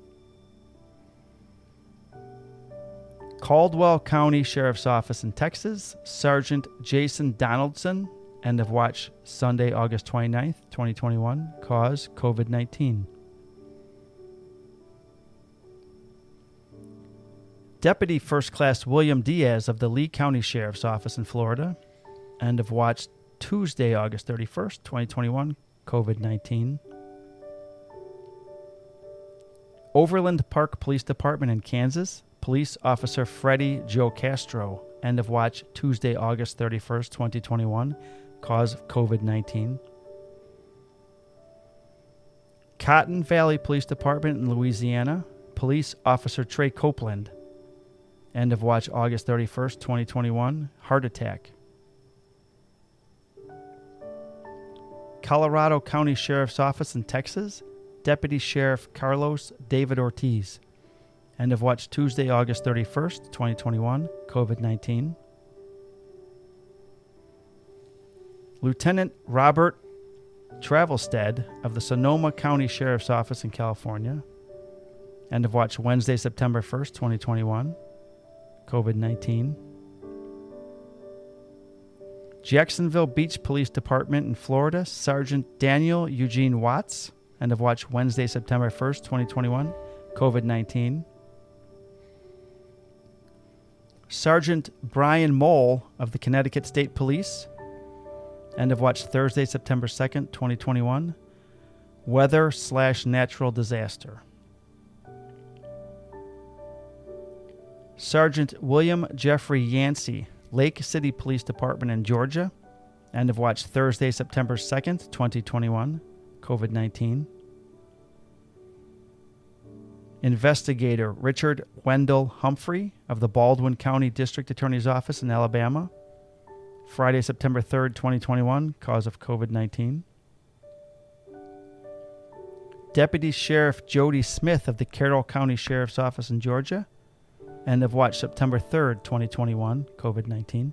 Caldwell County Sheriff's Office in Texas, Sergeant Jason Donaldson. End of watch Sunday, August 29th, 2021, cause COVID 19. Deputy First Class William Diaz of the Lee County Sheriff's Office in Florida. End of watch Tuesday, August 31st, 2021, COVID 19. Overland Park Police Department in Kansas, Police Officer Freddie Joe Castro. End of watch Tuesday, August 31st, 2021, cause of COVID 19. Cotton Valley Police Department in Louisiana, Police Officer Trey Copeland. End of watch August 31st, 2021, heart attack. Colorado County Sheriff's Office in Texas, Deputy Sheriff Carlos David Ortiz. End of watch Tuesday, August 31st, 2021, COVID 19. Lieutenant Robert Travelstead of the Sonoma County Sheriff's Office in California. End of watch Wednesday, September 1st, 2021, COVID 19. Jacksonville Beach Police Department in Florida, Sergeant Daniel Eugene Watts. End of watch Wednesday, September 1st, 2021, COVID 19. Sergeant Brian Mohl of the Connecticut State Police. End of watch Thursday, September 2nd, 2021. Weather slash natural disaster. Sergeant William Jeffrey Yancey, Lake City Police Department in Georgia. End of watch Thursday, September 2nd, 2021. COVID 19. Investigator Richard Wendell Humphrey of the Baldwin County District Attorney's Office in Alabama. Friday, September 3rd, 2021, cause of COVID 19. Deputy Sheriff Jody Smith of the Carroll County Sheriff's Office in Georgia. End of watch September 3rd, 2021, COVID 19.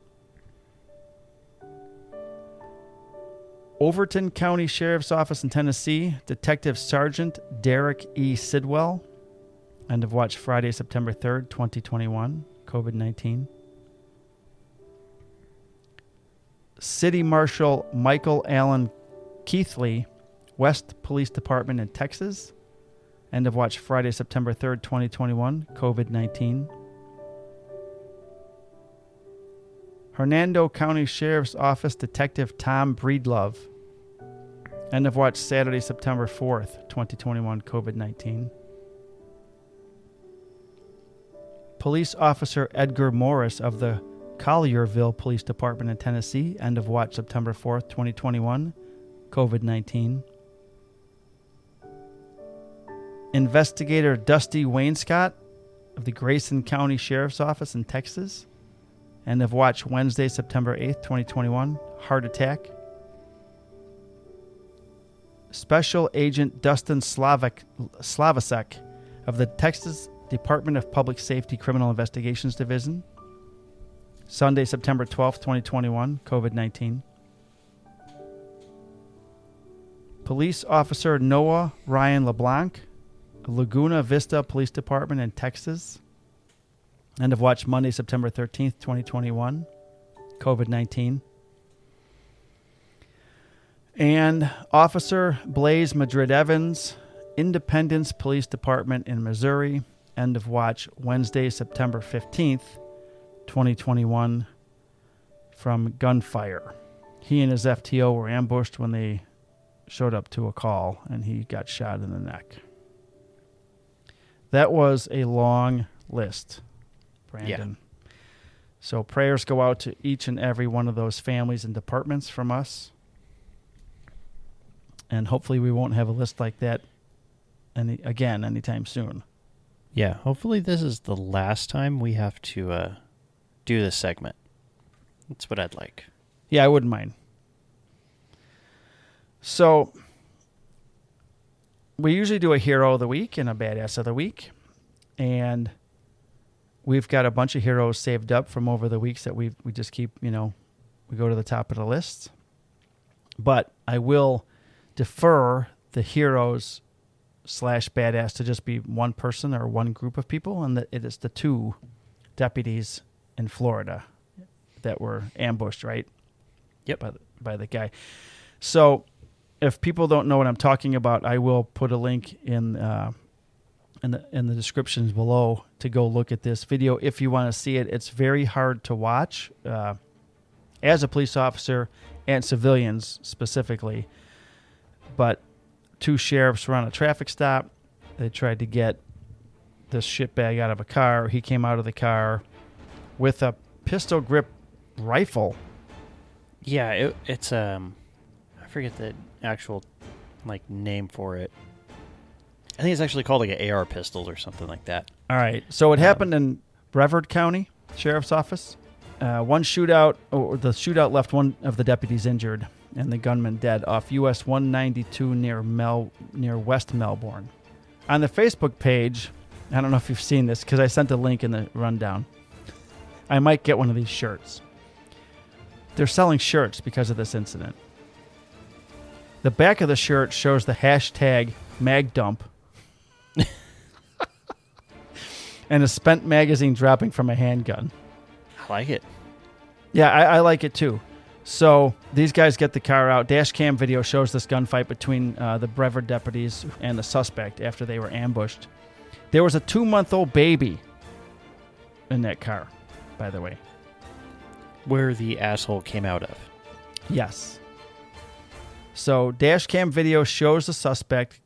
Overton County Sheriff's Office in Tennessee, Detective Sergeant Derek E. Sidwell. End of watch Friday, September 3rd, 2021, COVID 19. City Marshal Michael Allen Keithley, West Police Department in Texas. End of watch Friday, September 3rd, 2021, COVID 19. Hernando County Sheriff's Office Detective Tom Breedlove. End of watch Saturday, September 4th, 2021, COVID 19. Police Officer Edgar Morris of the Collierville Police Department in Tennessee. End of watch September 4th, 2021, COVID 19. Investigator Dusty Wainscott of the Grayson County Sheriff's Office in Texas. End of watch Wednesday, September 8th, 2021. Heart attack. Special Agent Dustin Slavik, Slavasek of the Texas Department of Public Safety Criminal Investigations Division. Sunday, September 12th, 2021. COVID 19. Police Officer Noah Ryan LeBlanc, Laguna Vista Police Department in Texas. End of watch Monday, September 13th, 2021. COVID 19. And Officer Blaize Madrid Evans, Independence Police Department in Missouri. End of watch Wednesday, September 15th, 2021, from gunfire. He and his FTO were ambushed when they showed up to a call, and he got shot in the neck. That was a long list, Brandon. So prayers go out to each and every one of those families and departments from us. And hopefully we won't have a list like that any again anytime soon. Yeah, hopefully this is the last time we have to uh, do this segment. That's what I'd like. Yeah, I wouldn't mind. So we usually do a hero of the week and a badass of the week. And we've got a bunch of heroes saved up from over the weeks that we we just keep, you know, we go to the top of the list. But I will defer the heroes slash badass to just be one person or one group of people, and that it is the two deputies in Florida that were ambushed, right? Yep. By the, by the guy. So, if people don't know what I'm talking about, I will put a link in uh, in the in the descriptions below to go look at this video if you want to see it. It's very hard to watch uh, as a police officer and civilians specifically, but two sheriffs were on a traffic stop. They tried to get this shitbag out of a car. He came out of the car with a pistol grip rifle. Yeah, it, it's um, I forget the actual like name for it. I think it's actually called like an AR pistol or something like that. All right. So it happened in Brevard County Sheriff's Office. Uh, one shootout, or the shootout left one of the deputies injured and the gunman dead off US 192 near Mel near West Melbourne. On the Facebook page, I don't know if you've seen this because I sent a link in the rundown. I might get one of these shirts. They're selling shirts because of this incident. The back of the shirt shows the hashtag MagDump [LAUGHS] and a spent magazine dropping from a handgun. I like it. Yeah, I, I like it too. So these guys get the car out. Dash cam video shows this gunfight between uh, the Brevard deputies and the suspect after they were ambushed. There was a two month old baby in that car, by the way. Where the asshole came out of. Yes. So dash cam video shows the suspect.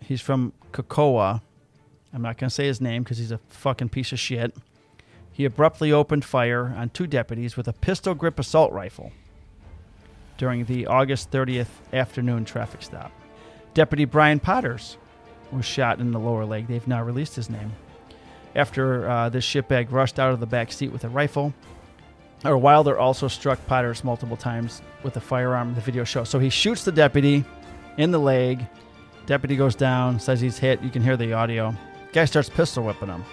He's from Cocoa. I'm not going to say his name because he's a fucking piece of shit. He abruptly opened fire on two deputies with a pistol grip assault rifle during the August 30th afternoon traffic stop. Deputy Brian Potters was shot in the lower leg. They've now released his name. After uh, this shitbag rushed out of the back seat with a rifle, or Wilder also struck Potters multiple times with a firearm. The video shows. So he shoots the deputy in the leg. Deputy goes down, says he's hit. You can hear the audio. Guy starts pistol whipping him.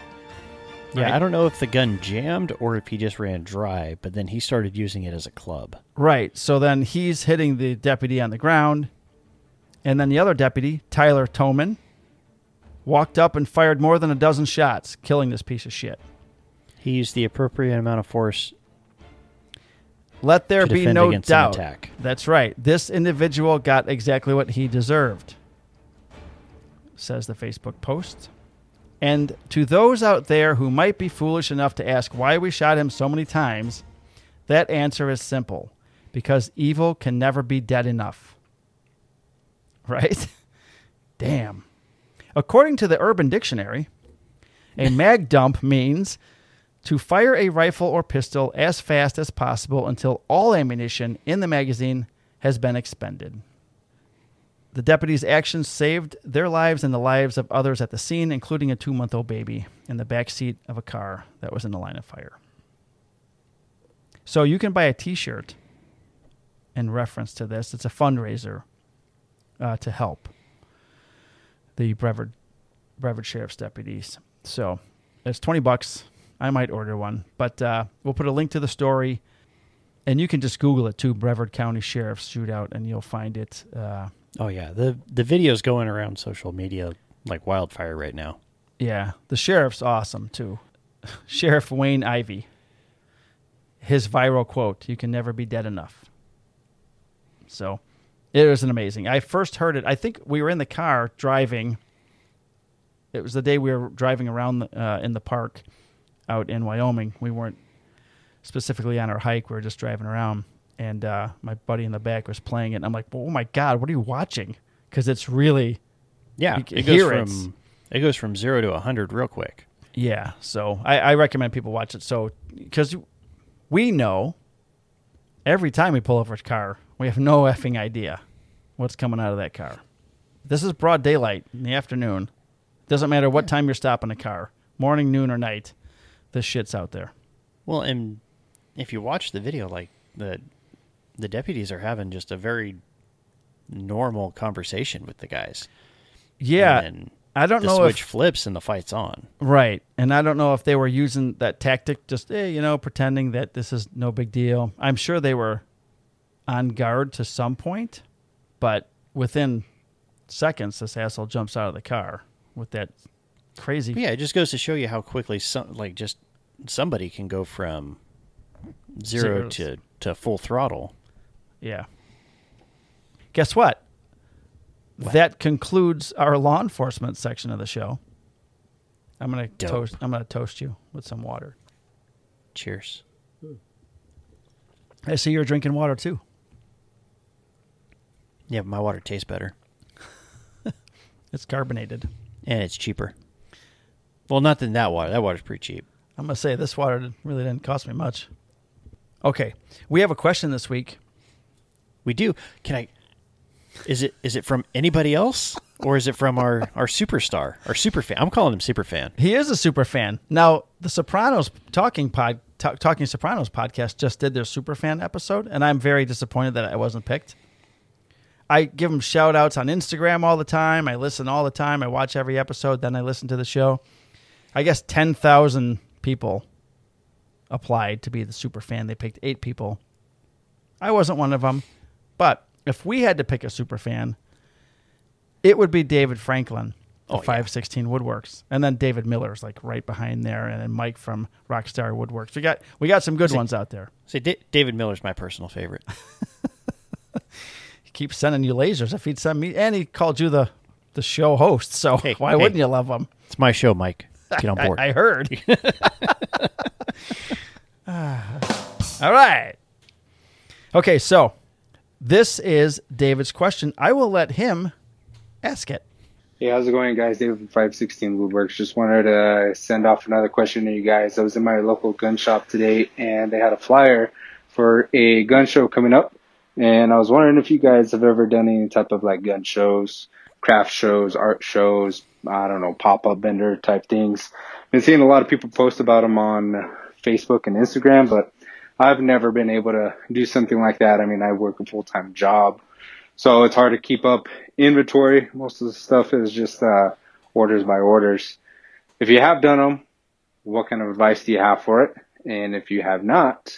Yeah, Right. I don't know if the gun jammed or if he just ran dry, but then he started using it as a club. Right. So then he's hitting the deputy on the ground. And then the other deputy, Tyler Toman, walked up and fired more than a dozen shots, killing this piece of shit. He used the appropriate amount of force Let there be no doubt. That's right. This individual got exactly what he deserved, says the Facebook post. And to those out there who might be foolish enough to ask why we shot him so many times, that answer is simple because evil can never be dead enough. [LAUGHS] Right? Damn. According to the Urban Dictionary, a [LAUGHS] mag dump means to fire a rifle or pistol as fast as possible until all ammunition in the magazine has been expended. The deputies' actions saved their lives and the lives of others at the scene, including a two month old baby in the back seat of a car that was in the line of fire. So you can buy a t shirt in reference to this. It's a fundraiser uh, to help the Brevard, Brevard Sheriff's deputies. So it's 20 bucks. I might order one, but uh, we'll put a link to the story. And you can just Google it too, Brevard County Sheriff's Shootout, and you'll find it. Uh, Oh yeah, the the video's going around social media like wildfire right now. Yeah, the sheriff's awesome too. [LAUGHS] Sheriff Wayne Ivey. His viral quote, "You can never be dead enough." So, it was an amazing. I first heard it. I think we were in the car driving. It was the day we were driving around the, uh, in the park out in Wyoming. We weren't specifically on our hike. We were just driving around, and uh, my buddy in the back was playing it. And I'm like, "Oh my god, what are you watching?" Because it's really Yeah, it goes hear it. from it goes from zero to hundred real quick. Yeah, so I, I recommend people watch it. So because we know every time we pull over a car, we have no effing idea what's coming out of that car. This is broad daylight in the afternoon. Doesn't matter what time you're stopping a car, morning, noon, or night. This shit's out there. Well, and if you watch the video, like the the deputies are having just a very normal conversation with the guys. Yeah, And I don't the know switch if flips and the fight's on. right, and I don't know if they were using that tactic, just eh, you know, pretending that this is no big deal. I'm sure they were on guard to some point, but within seconds, this asshole jumps out of the car with that crazy. But yeah, it just goes to show you how quickly some like just somebody can go from zero to to full throttle. Yeah. Guess what? That concludes our law enforcement section of the show. I'm gonna Dope. toast. I'm gonna toast you with some water. Cheers. I see you're drinking water too. Yeah, my water tastes better [LAUGHS] It's carbonated. and it's cheaper. Well, not than that water. That water's pretty cheap. I'm gonna say this water really didn't cost me much. Okay, we have a question this week. We do. Can I? Is it is it from anybody else or is it from our [LAUGHS] our superstar, our super fan? I'm calling him super fan. He is a super fan. Now, the Sopranos talking pod, Ta- talking Sopranos podcast just did their super fan episode, and I'm very disappointed that I wasn't picked. I give them shout outs on Instagram all the time. I listen all the time. I watch every episode, then I listen to the show. I guess 10,000 people applied to be the super fan. They picked eight people. I wasn't one of them. But if we had to pick a super fan, it would be David Franklin, the Oh, yeah. 516 Woodworks, and then David Miller's like right behind there, and then Mike from Rockstar Woodworks. We got we got some good See- ones out there. See, Da- David Miller's my personal favorite. [LAUGHS] He keeps sending you lasers. If he'd send me, and he called you the the show host, so Hey, why hey. wouldn't you love him? It's my show, Mike. Get on [LAUGHS] I, board. I heard. [LAUGHS] All right. Okay, so this is David's question. I will let him ask it. Hey, how's it going, guys? David from 516 Woodworks. Just wanted to send off another question to you guys. I was in my local gun shop today, and they had a flyer for a gun show coming up. And I was wondering if you guys have ever done any type of like gun shows, craft shows, art shows, I don't know, pop-up vendor type things. I've been seeing a lot of people post about them on Facebook and Instagram, but I've never been able to do something like that. I mean, I work a full-time job. So it's hard to keep up inventory. Most of the stuff is just uh, orders by orders. If you have done them, what kind of advice do you have for it? And if you have not,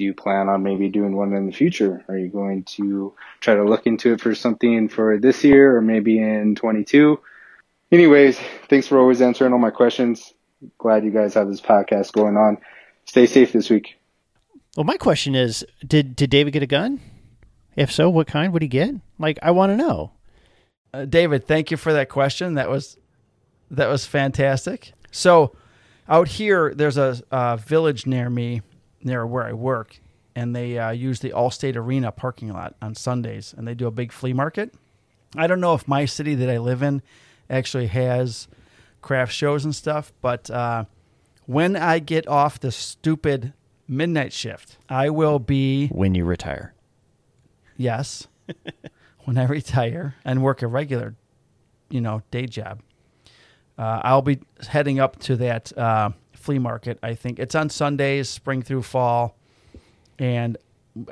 do you plan on maybe doing one in the future? Are you going to try to look into it for something for this year or maybe in 22? Anyways, thanks for always answering all my questions. Glad you guys have this podcast going on. Stay safe this week. well, my question is, did did David get a gun? If so, what kind would he get? Like, I want to know. Uh, David, thank you for that question. That was that was fantastic. So, out here, there's a, uh village near me, near where I work, and they uh, use the Allstate Arena parking lot on Sundays, and they do a big flea market. I don't know if my city that I live in actually has craft shows and stuff, but uh, when I get off the stupid midnight shift, I will be When you retire, Yes. [LAUGHS] when I retire and work a regular, you know, day job, uh, I'll be heading up to that uh, flea market. I think it's on Sundays, spring through fall, and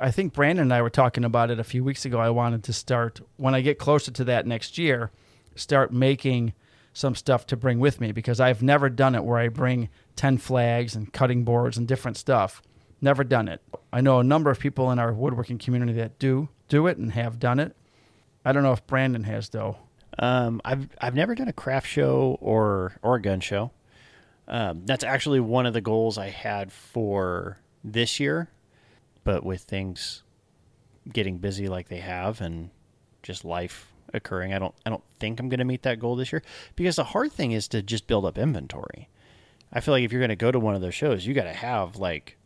I think Brandon and I were talking about it a few weeks ago. I wanted to start when I get closer to that next year, start making some stuff to bring with me because I've never done it where I bring 10 flags and cutting boards and different stuff. Never done it. I know a number of people in our woodworking community that do do it and have done it. I don't know if Brandon has though. um, I've I've never done a craft show or or a gun show. Um, that's actually one of the goals I had for this year, but with things getting busy like they have and just life occurring, I don't I don't think I'm going to meet that goal this year because the hard thing is to just build up inventory. I feel like if you're going to go to one of those shows, you got to have like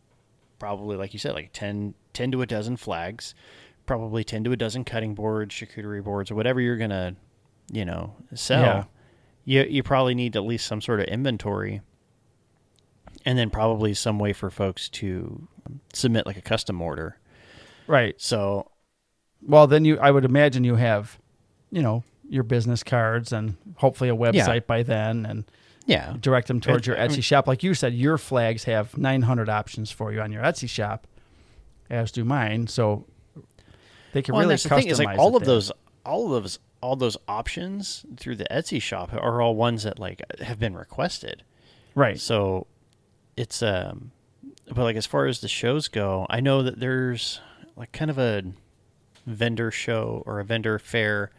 probably like you said like 10, 10 to a dozen flags, probably 10 to a dozen cutting boards, charcuterie boards or whatever you're going to, you know, sell. Yeah. You you probably need at least some sort of inventory and then probably some way for folks to submit like a custom order. Right. So Well, then you I would imagine you have, you know, your business cards and hopefully a website Yeah. by then and yeah, direct them towards It- your I Etsy mean- shop. Like you said, your flags have 900 options for you on your Etsy shop, as do mine. So they can Well, really that's the thing is like all of there. those all of those all those options through the Etsy shop are all ones that like have been requested. Right. So it's um but like as far as the shows go, I know that there's like kind of a vendor show or a vendor fair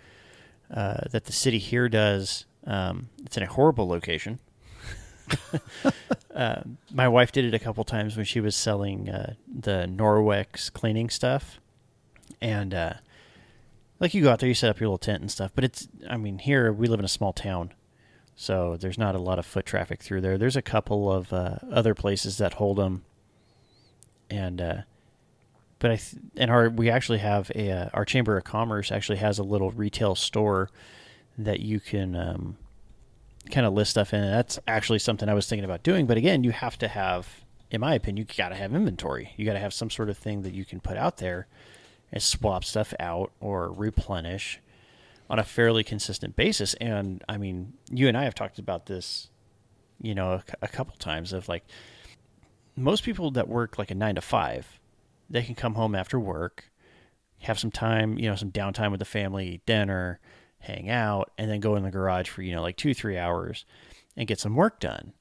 uh, that the city here does. Um, it's in a horrible location. uh, [LAUGHS] my wife did it a couple times when she was selling uh, the Norwex cleaning stuff, and uh, like you go out there, you set up your little tent and stuff. But it's, I mean, here we live in a small town, so there's not a lot of foot traffic through there. There's a couple of uh, other places that hold them, and uh, but I th- and our we actually have a uh, our chamber of commerce actually has a little retail store that you can um, kind of list stuff in. That's actually something I was thinking about doing. But again, you have to have, in my opinion, you got to have inventory. You got to have some sort of thing that you can put out there and swap stuff out or replenish on a fairly consistent basis. And I mean, you and I have talked about this, you know, a, a couple times of like most people that work like a nine to five, they can come home after work, have some time, you know, some downtime with the family, eat dinner, hang out, and then go in the garage for, you know, like two, three hours and get some work done.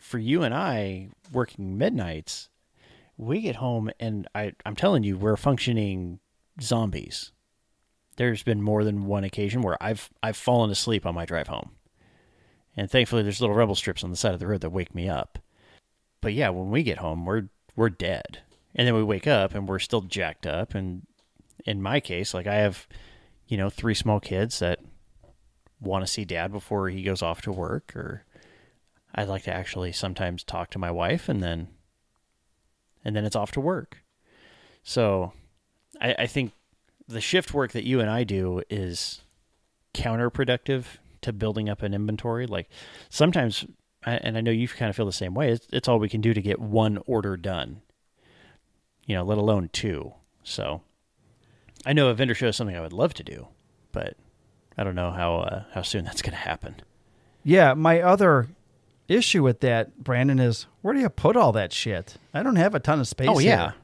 For you and I working midnights, we get home and I, I'm telling you, we're functioning zombies. There's been more than one occasion where I've I've fallen asleep on my drive home. And thankfully there's little rebel strips on the side of the road that wake me up. But yeah, when we get home, we're we're dead. And then we wake up and we're still jacked up and in my case, like I have you know, three small kids that want to see dad before he goes off to work, or I'd like to actually sometimes talk to my wife and then and then it's off to work. So I, I think the shift work that you and I do is counterproductive to building up an inventory. Like sometimes, and I know you kind of feel the same way. It's, it's all we can do to get one order done. You know, let alone two. So I know a vendor show is something I would love to do, but I don't know how uh, how soon that's going to happen. Yeah, my other issue with that, Brandon, is where do you put all that shit? I don't have a ton of space. Oh yeah, here.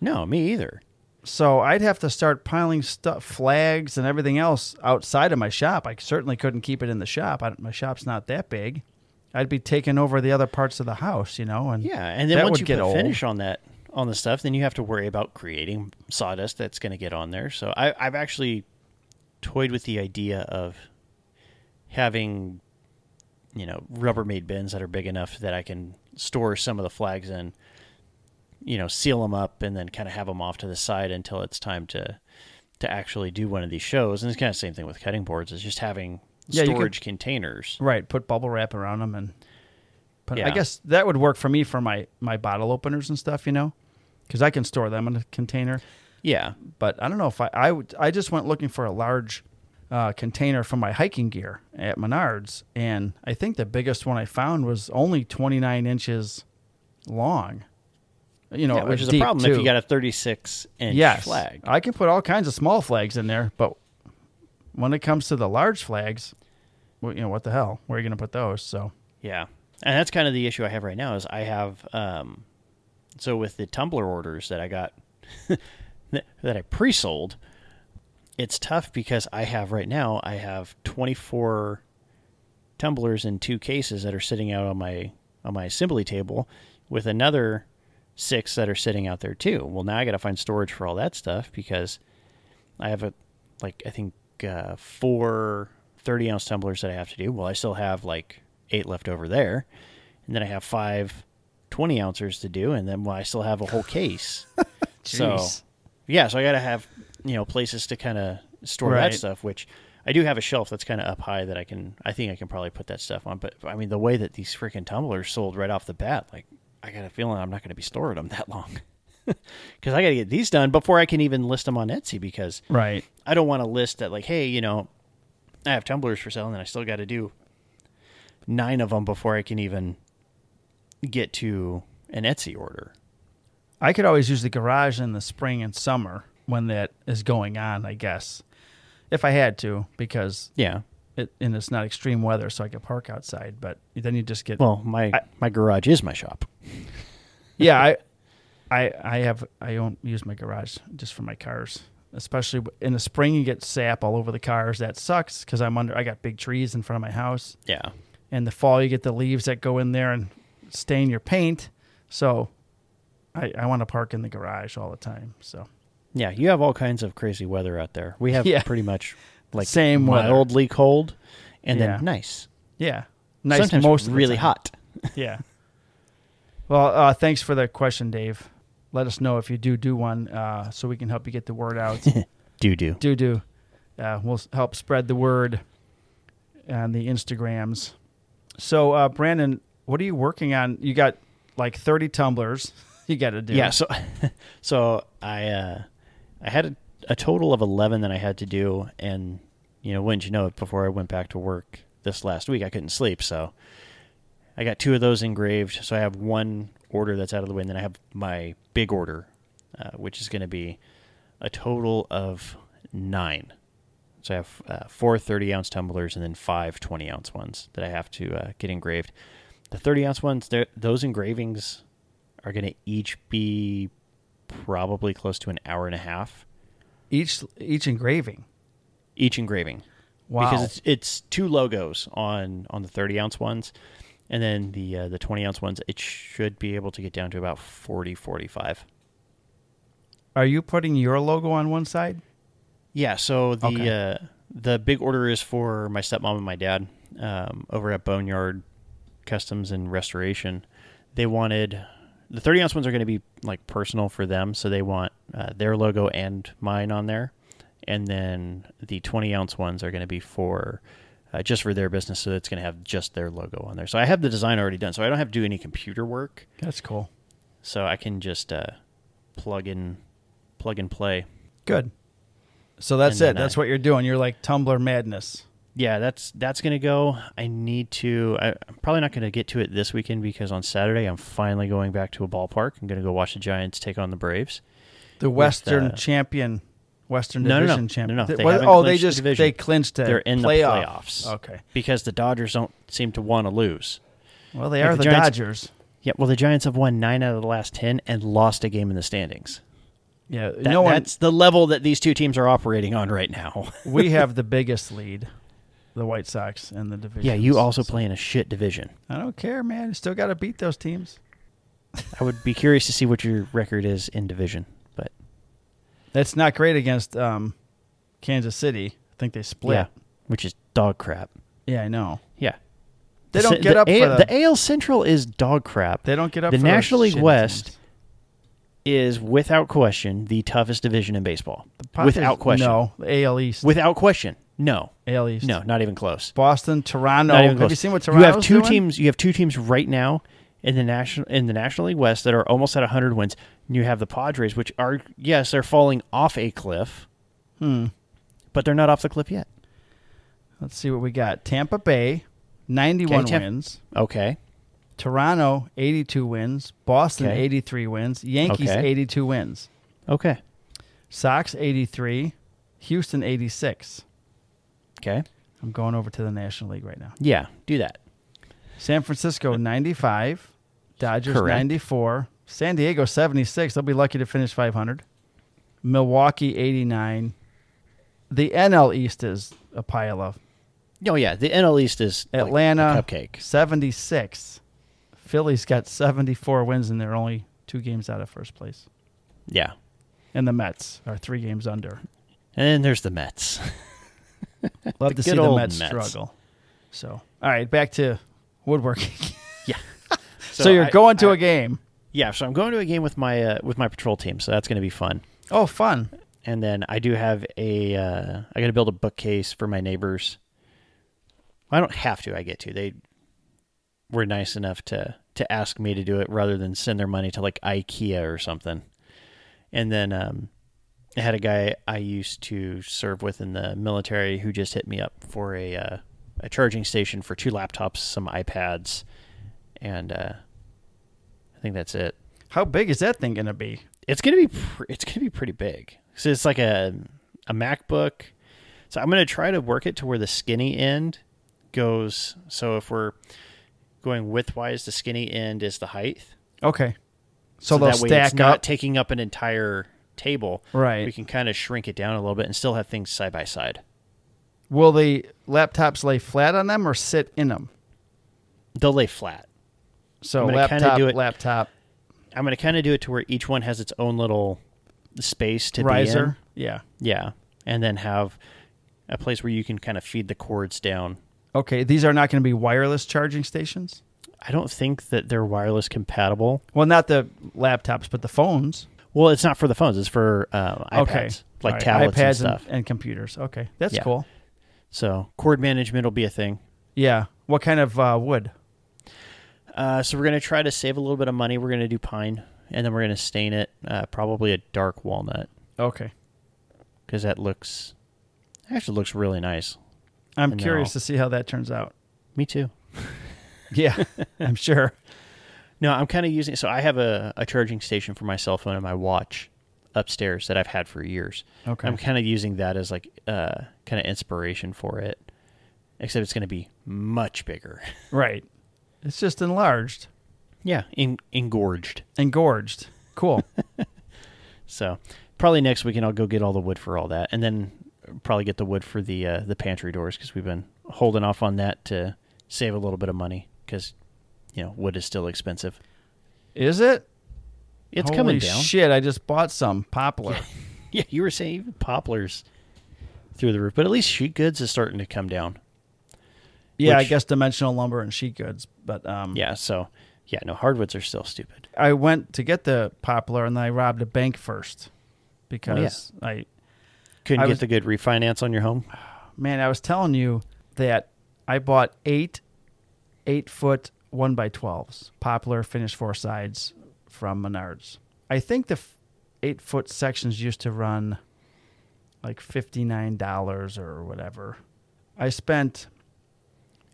no, me either. So I'd have to start piling stuff, flags, and everything else outside of my shop. I certainly couldn't keep it in the shop. I, my shop's not that big. I'd be taking over the other parts of the house, you know. And Yeah, and then that once would you get put old. finish on that on the stuff, then you have to worry about creating sawdust that's going to get on there. So I, I've actually toyed with the idea of having, you know, Rubbermaid bins that are big enough that I can store some of the flags in. You know, seal them up and then kind of have them off to the side until it's time to to actually do one of these shows. And it's kind of the same thing with cutting boards. It's just having Yeah, you could- storage containers. right, put bubble wrap around them, and put, I guess that would work for me for my my bottle openers and stuff, you know, because I can store them in a container. Yeah, But I don't know if I I would I just went looking for a large uh, container for my hiking gear at Menards, and I think the biggest one I found was only 29 inches long. You know, yeah, which is a problem if you got a 36 inch yes, flag. I can put all kinds of small flags in there, but when it comes to the large flags, well, you know what the hell? Where are you going to put those? So Yeah, and that's kind of the issue I have right now. Is I have um, so with the tumbler orders that I got [LAUGHS] that I pre-sold, it's tough because I have right now I have 24 tumblers in two cases that are sitting out on my on my assembly table, with another six that are sitting out there too. Well, now I got to find storage for all that stuff because I have a like I think uh, four 30 ounce tumblers that I have to do. Well, I still have like eight left over there, and then I have five 20 ounces to do, and then well, I still have a whole case. [LAUGHS] so yeah, so I got to have you know places to kind of store Right. that stuff, which. I do have a shelf that's kind of up high that I can. I think I can probably put that stuff on. But I mean, the way that these freaking tumblers sold right off the bat, like I got a feeling I'm not going to be storing them that long [LAUGHS] because I got to get these done before I can even list them on Etsy. Because right, I don't want to list that like, hey, you know, I have tumblers for sale, and I still got to do nine of them before I can even get to an Etsy order. I could always use the garage in the spring and summer when that is going on. I guess if I had to, because Yeah. It and it's not extreme weather, so I could park outside. But then you just get Well, my I- my garage is my shop. [LAUGHS] yeah. I [LAUGHS] I I have I don't use my garage just for my cars. especially in the spring, you get sap all over the cars. That sucks because I'm under. I got big trees in front of my house. Yeah. In the fall, you get the leaves that go in there and stain your paint. So, I I want to park in the garage all the time. So Yeah, you have all kinds of crazy weather out there. We have [LAUGHS] Yeah. pretty much like Same weather. mildly cold and Yeah. then nice. yeah, nice. Sometimes most of the really hot. [LAUGHS] Yeah. [LAUGHS] Well, uh, thanks for the question, Dave. Let us know if you do do one, uh, so we can help you get the word out. [LAUGHS] Do do. do do. Uh, we'll help spread the word on the Instagrams. So, uh, Brandon, what are you working on? You got like 30 tumblers you got to do. Yeah, so so I uh I had a, a total of 11 that I had to do and you know, wouldn't you know it before I went back to work this last week I couldn't sleep, so I got two of those engraved, so I have one order that's out of the way and then I have my big order uh, which is going to be a total of 9. So I have uh, four 30 ounce tumblers and then five 20 ounce ones that I have to uh, get engraved. The 30 ounce ones, those engravings are going to each be probably close to an hour and a half Each each engraving. each engraving Wow. because it's it's two logos on on the 30 ounce ones and then the uh, the 20 ounce ones it should be able to get down to about 40 45 are you putting your logo on one side? yeah so the Okay. uh, the big order is for my stepmom and my dad um, over at boneyard customs and restoration they wanted the 30 ounce ones are going to be like personal for them so they want uh, their logo and mine on there and then the 20 ounce ones are going to be for uh, just for their business so it's going to have just their logo on there so i have the design already done so i don't have to do any computer work That's cool. so i can just uh, plug in plug and play Good. So that's And it. That's I- what you're doing. You're like Tumblr madness. Yeah that's that's going to go i need to I, i'm probably not going to get to it this weekend because on saturday i'm finally going back to a ballpark i'm going to go watch the giants take on the braves The Western uh, champion, Western No, no, no. Division No, champion. no, Th- they what- oh, they clinched the just they clinched a They're in the playoffs. Okay. because the dodgers don't seem to want to lose Well, they Like are the the, Giants- Dodgers. Yeah, well, the Giants have won nine out of the last ten and lost a game in the standings. Yeah, That- no one. that's the level that these two teams are operating on right now. we [LAUGHS] have the biggest lead, the White Sox in the division. yeah, you also play in a shit division. I don't care, man. You still got to beat those teams. I would be curious to see what your record is in division, but That's not great against um, Kansas City. I think they split. yeah, which is dog crap. Yeah, I know. Yeah, They The don't get the up A- for the, the AL Central is dog crap. They don't get up. the National League West teams. is without question the toughest division in baseball. Without question. No, the AL East. Without question. No. AL East. No, not even close. Boston, Toronto. Not even Have you seen what you Toronto's have two doing? teams. You have two teams right now in the national in the National League West that are almost at 100 wins. And you have the Padres, which are yes, they're falling off a cliff, Hmm. but they're not off the cliff yet. Let's see what we got. Tampa Bay, 91 Okay, Tam- wins. Okay, Toronto, 82 wins. Boston, Okay. 83 wins. Yankees, Okay. 82 wins. okay, Sox, 83. Houston, 86. Okay. I'm going over to the National League right now. Yeah, do that. San Francisco, uh, 95. Dodgers, Correct. 94. San Diego, 76. They'll be lucky to finish 500. Milwaukee, 89. The NL East is a pile of. Oh yeah, the NL East is like Atlanta, a cupcake. 76. Philly's got 74 wins and they're only two games out of first place. Yeah, And the Mets are three games under. and then there's the Mets. [LAUGHS] Love to see the Mets, Mets. struggle. So, all right, back to woodworking. yeah. [LAUGHS] so, you're I- going to I- a game. Yeah, so I'm going to a game with my uh, with my patrol team, so that's going to be fun. Oh, fun. and then I do have a uh, I got to build a bookcase for my neighbors. I don't have to. I get to. They were nice enough to to ask me to do it rather than send their money to like IKEA or something. And then um, I had a guy I used to serve with in the military who just hit me up for a uh, a charging station for two laptops, some iPads, and uh, I think that's it How big is that thing going to be? it's gonna be pr- it's gonna be pretty big. So it's like a a MacBook. So I'm gonna try to work it to where the skinny end goes. So if we're going widthwise, the skinny end is the height. Okay. So, they'll that way stack it's not taking up an entire table, Right. we can kind of shrink it down a little bit and still have things side by side. Will the laptops lay flat on them or sit in them? They'll lay flat. So I'm gonna kinda laptop, do it- laptop, I'm going to kind of do it to where each one has its own little space to be in. Yeah. Yeah, and then have a place where you can kind of feed the cords down. Okay. These are not going to be wireless charging stations. I don't think that they're wireless compatible. Well, not the laptops, but the phones. Well, it's not for the phones; it's for uh, iPads, Okay. like right. tablets iPads and stuff. and, computers. Okay, that's Yeah. cool. So cord management will be a thing. Yeah. What kind of uh, wood? Uh, so we're going to try to save a little bit of money. We're going to do pine, and then we're going to stain it uh, probably a dark walnut Okay. because that looks actually looks really nice. I'm And curious to see how that turns out. Me too. [LAUGHS] Yeah, [LAUGHS] I'm sure. No, I'm kind of using. So I have a, a charging station for my cell phone and my watch upstairs that I've had for years. Okay. I'm kind of using that as like uh, kind of inspiration for it, except it's going to be much bigger. [LAUGHS] Right. It's just enlarged, yeah, in, engorged. engorged. Cool. [LAUGHS] So probably next weekend I'll go get all the wood for all that, and then probably get the wood for the uh, the pantry doors because we've been holding off on that to save a little bit of money because you know wood is still expensive. Is it? It's Holy coming down. Shit! I just bought some poplar. [LAUGHS] Yeah, you were saying even poplars through the roof, but at least sheet goods is starting to come down. Yeah, I guess dimensional lumber and sheet goods. But um, Yeah, so yeah, no hardwoods are still stupid. I went to get the poplar and then I robbed a bank first because I Couldn't I get was- the good refinance on your home. man, I was telling you that I bought eight eight foot one by twelves poplar finished four sides from Menards. I think the f- eight foot sections used to run like fifty nine dollars or whatever. I spent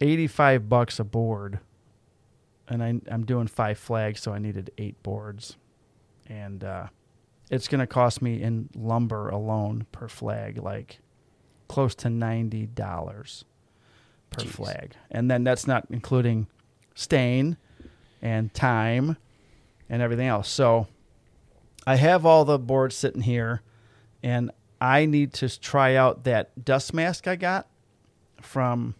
eighty five bucks a board, and I, I'm doing five flags, so I needed eight boards, and uh, it's going to cost me in lumber alone per flag like close to ninety dollars per Jeez. flag, and then that's not including stain and time and everything else. So I have all the boards sitting here, and I need to try out that dust mask I got from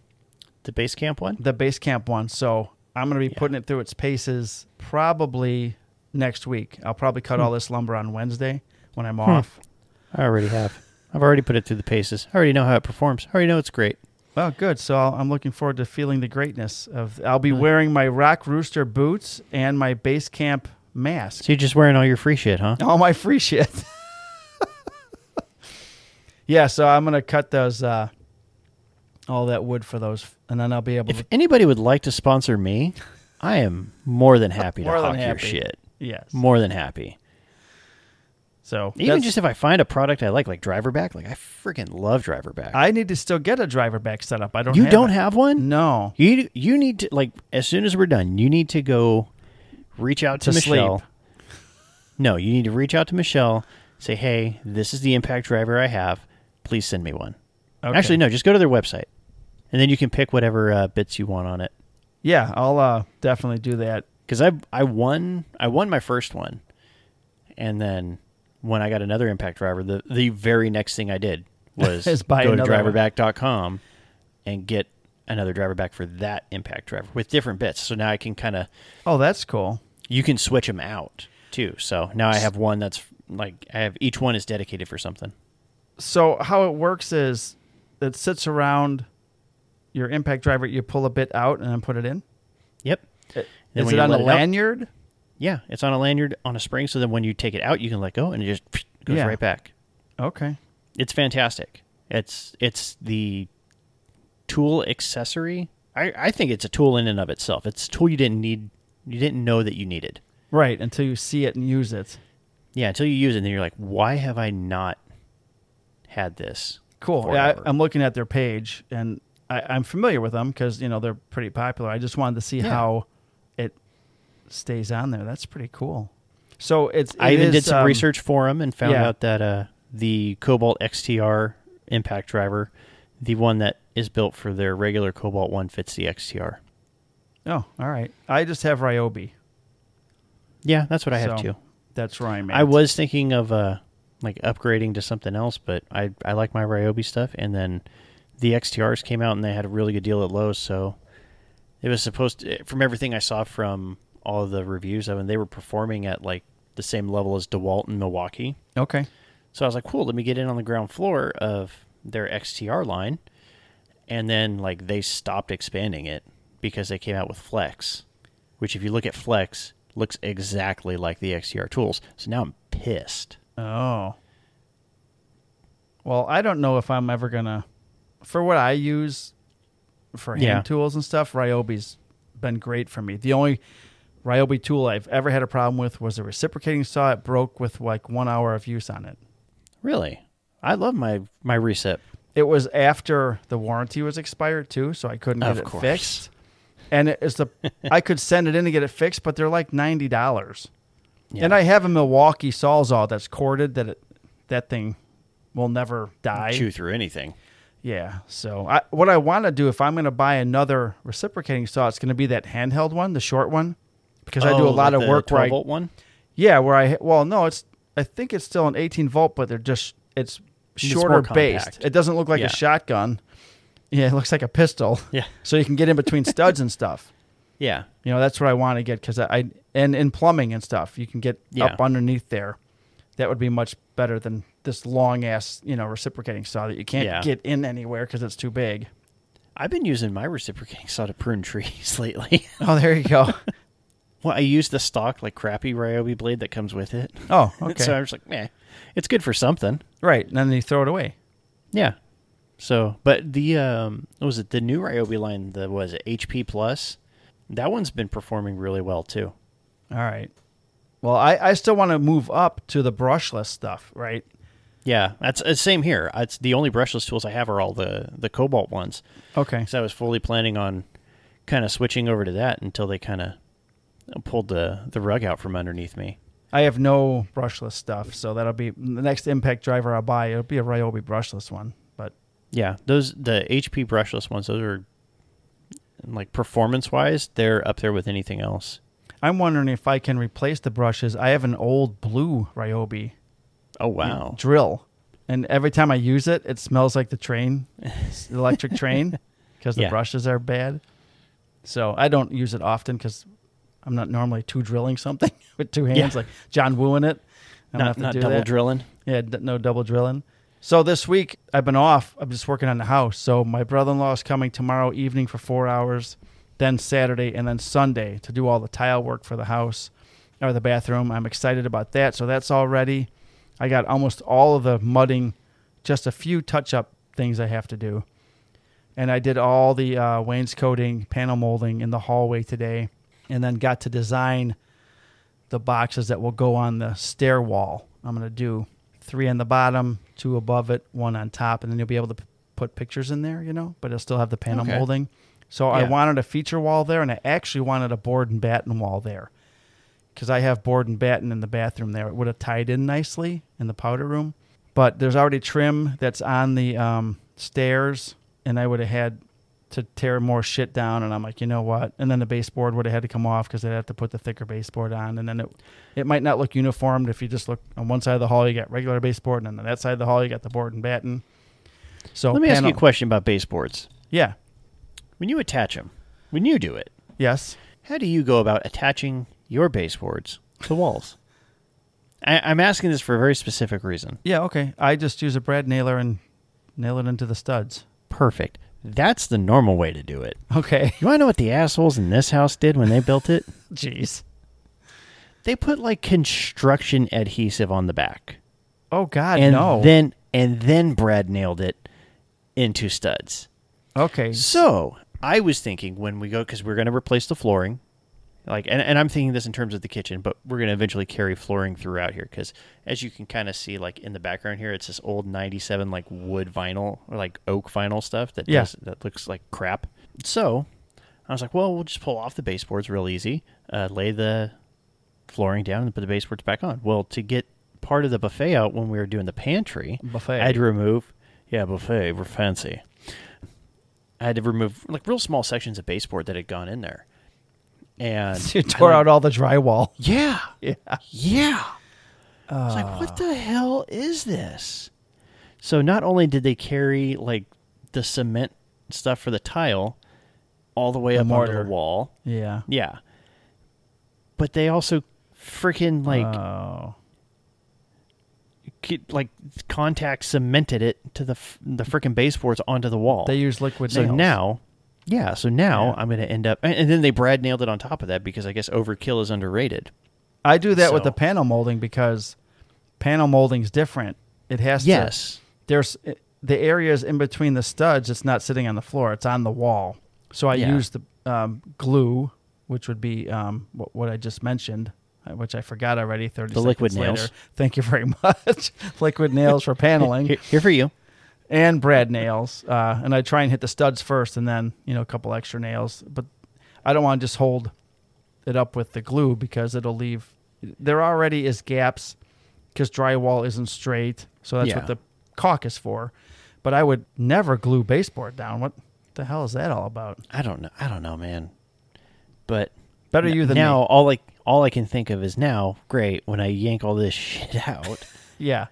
The base camp one? the base camp one. So I'm going to be Yeah. putting it through its paces probably next week. I'll probably cut all hmm. this lumber on Wednesday when I'm hmm. off. I already have. I've already put it through the paces. I already know how it performs. I already know it's great. Well, good. So I'll, I'm looking forward to feeling the greatness of. I'll be Hmm. wearing my Rock Rooster boots and my base camp mask. So you're just wearing all your free shit, huh? All my free shit. [LAUGHS] yeah, so I'm gonna cut those, uh, all that wood for those, and then I'll be able If to. anybody would like to sponsor me, I am more than happy to More hawk your shit. Yes. More than happy. So Even just if I find a product I like, like Driverback, like I freaking love Driverback. I need to still get a Driverback setup. I don't. you have don't it. have one? No. You you need to like as soon as we're done, you need to go reach out to, To Michelle. sleep. [LAUGHS] No, you need to reach out to Michelle. Say, hey, this is the impact driver I have. Please send me one. Okay. Actually, no, just go to their website, and then you can pick whatever uh, bits you want on it. Yeah, I'll uh, definitely do that. Because I I won I won my first one, and then when I got another impact driver, the the very next thing I did [LAUGHS] was buy go to driverback.com and get another Driverback for that impact driver with different bits. So now I can kind of Oh, that's cool. you can switch them out too. So now I have one that's like I have each one is dedicated for something. So how it works is it sits around your impact driver. You pull a bit out and then put it in. Yep. Then Is it on a lanyard? Yeah, it's on a lanyard on a spring. So then when you take it out, you can let go and it just [SNIFFS] goes Yeah. right back. Okay. It's fantastic. It's it's the tool accessory. I, I think it's a tool in and of itself. It's a tool you didn't need you didn't know that you needed. Right until you see it and use it. Yeah, until you use it and then you're like, why have I not had this? Cool. Yeah, forever? I, I'm looking at their page and I, I'm familiar with them because you know they're pretty popular. I just wanted to see how stays on there. That's pretty cool. So it's. I it even did some um, research for him and found yeah. out that uh, the Kobalt XTR impact driver, the one that is built for their regular Kobalt one, fits the XTR. Oh, all right. I just have Ryobi. Yeah, that's what I have So, too. That's where I'm at. I was thinking of uh, like upgrading to something else, but I I like my Ryobi stuff. And then the XTRs came out and they had a really good deal at Lowe's, so it was supposed to. From everything I saw from all the reviews of them, they were performing at like the same level as DeWalt and Milwaukee. Okay. So I was like, cool, let me get in on the ground floor of their XTR line. And then like they stopped expanding it because they came out with Flex, which if you look at Flex, looks exactly like the XTR tools. So now I'm pissed. Oh. Well, I don't know if I'm ever gonna. For what I use for hand Yeah. tools and stuff, Ryobi's been great for me. The only Ryobi tool I've ever had a problem with was a reciprocating saw. It broke with like one hour of use on it. Really? I love my my recip. It was after the warranty was expired too, so I couldn't get Of it course. fixed. And it is the [LAUGHS] I could send it in to get it fixed, but they're like ninety dollars. Yeah. And I have a Milwaukee Sawzall that's corded that it, that thing will never die. chew through anything. Yeah. So I, what I want to do if I'm going to buy another reciprocating saw, it's going to be that handheld one, the short one, because I do a Oh, lot like of work where 12 I volt one. yeah where I well no it's I think it's still an 18 volt, but they're just it's shorter more based. It doesn't look like Yeah. a shotgun. Yeah, it looks like a pistol. Yeah. So you can get in between studs and stuff. [LAUGHS] Yeah. You know that's what I want to get because I, I and in plumbing and stuff you can get Yeah. up underneath there. That would be much better than this long ass you know reciprocating saw that you can't Yeah. get in anywhere because it's too big. I've been using my reciprocating saw to prune trees [LAUGHS] lately. Oh, there you go. [LAUGHS] well, I use the stock like crappy Ryobi blade that comes with it. Oh, [LAUGHS] okay. so I was like, eh, it's good for something. right, and then you throw it away. Yeah. So, but the um, what was it the new Ryobi line? The was it HP Plus? That one's been performing really well too. All right. Well, I, I still want to move up to the brushless stuff, right? Yeah, that's uh, same here. It's the only brushless tools I have are all the the Kobalt ones. Okay. Because I was fully planning on kind of switching over to that until they kind of pulled the the rug out from underneath me. I have no brushless stuff, so that'll be the next impact driver I'll buy. It'll be a Ryobi brushless one, but Yeah, those the HP brushless ones. Those are like performance wise, they're up there with anything else. I'm wondering if I can replace the brushes. I have an old blue Ryobi Oh wow! drill, and every time I use it, it smells like the train, the electric train, [LAUGHS] because the Yeah. brushes are bad. So I don't use it often because I'm not normally two drilling something [LAUGHS] with two hands, Yeah. like John Wooing it. I don't Not have to not do double that. drilling. Yeah, d- no double drilling. So this week I've been off. I'm just working on the house. So my brother-in-law is coming tomorrow evening for four hours, then Saturday, and then Sunday to do all the tile work for the house or the bathroom. I'm excited about that. So that's all ready. I got almost all of the mudding, just a few touch-up things I have to do. And I did all the uh, wainscoting, panel molding in the hallway today, and then got to design the boxes that will go on the stair wall. I'm going to do three on the bottom, two above it, one on top, and then you'll be able to p- put pictures in there, you know, but it'll still have the panel Okay. molding. So I wanted a feature wall there, and I actually wanted a board and batten wall there because I have board and batten in the bathroom there. It would have tied in nicely in the powder room, but there's already trim that's on the um, stairs, and I would have had to tear more shit down. And I'm like, you know what? And then the baseboard would have had to come off because they'd have to put the thicker baseboard on, and then it it might not look uniformed if you just look on one side of the hall you got regular baseboard, and on that side of the hall you got the board and batten. So Let me ask you a question about baseboards. Yeah. When you attach them, when you do it, Yes. how do you go about attaching your baseboards to walls? I, I'm asking this for a very specific reason. Yeah. Okay. I just use a brad nailer and nail it into the studs. Perfect. That's the normal way to do it. Okay. You want to know what the assholes in this house did when they built it? [LAUGHS] Jeez. They put like construction adhesive on the back, Oh God, and no. then and then Brad nailed it into studs. okay. So I was thinking when we go because we're going to replace the flooring, like, and, and I'm thinking this in terms of the kitchen, but we're going to eventually carry flooring throughout here because as you can kind of see, like in the background here, it's this old '97 like wood vinyl or like oak vinyl stuff that Yeah. does, that looks like crap. So I was like, well, we'll just pull off the baseboards real easy, uh, lay the flooring down, and put the baseboards back on. Well, to get part of the buffet out when we were doing the pantry, Buffet. I had to remove. Yeah, buffet. We're fancy. I had to remove like real small sections of baseboard that had gone in there, and [LAUGHS] you tore out all the drywall. [LAUGHS] Yeah, Yeah. yeah. I was like, uh. what the hell is this? So not only did they carry like the cement stuff for the tile all the way The up onto the wall, Yeah. yeah, but they also freaking like oh. like contact cemented it to the f- the freaking baseboards onto the wall. They use liquid so nails. now, yeah, so now Yeah. I'm going to end up, and, then they Brad nailed it on top of that because I guess overkill is underrated. I do that with the panel molding because panel molding is different. It has to. Yes, There's eh, the areas in between the studs. It's not sitting on the floor. It's on the wall. So I Yeah. use the um, glue, which would be um, what, what I just mentioned, uh, which I forgot already. Thirty The seconds liquid later. nails. Thank you very [LAUGHS] much. liquid nails for paneling. here, here for you. And brad nails uh, and i try and hit the studs first and then you know a couple extra nails but i don't want to just hold it up with the glue because it'll leave there already is gaps because drywall isn't straight so that's Yeah. what the caulk is for but i would never glue baseboard down what the hell is that all about I don't know. I don't know, man. But better you than now, me all like all I can think of is now. Great, when I yank all this [LAUGHS] shit out, [LAUGHS] yeah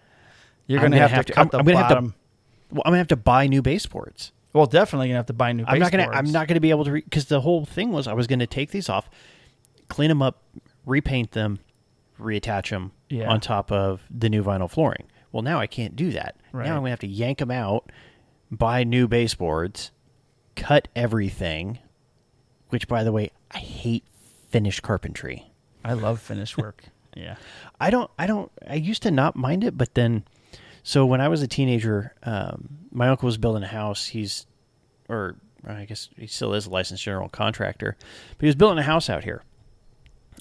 you're gonna, gonna have, have to to- cut I'm- the I'm gonna have to bottom well, I'm gonna have to buy new baseboards. well definitely gonna have to buy new I'm not gonna. baseboards. I'm not gonna be able to because the whole thing was I was gonna take these off, clean them up, repaint them, reattach them Yeah. on top of the new vinyl flooring. Well, now I can't do that. Right. Now I'm gonna have to yank them out, buy new baseboards, cut everything. Which, by the way, I hate finished carpentry. i love finished work [LAUGHS] yeah I don't. I don't. I used to not mind it, but then, so when I was a teenager, um, my uncle was building a house. He's, or I guess he still is a licensed general contractor, but he was building a house out here,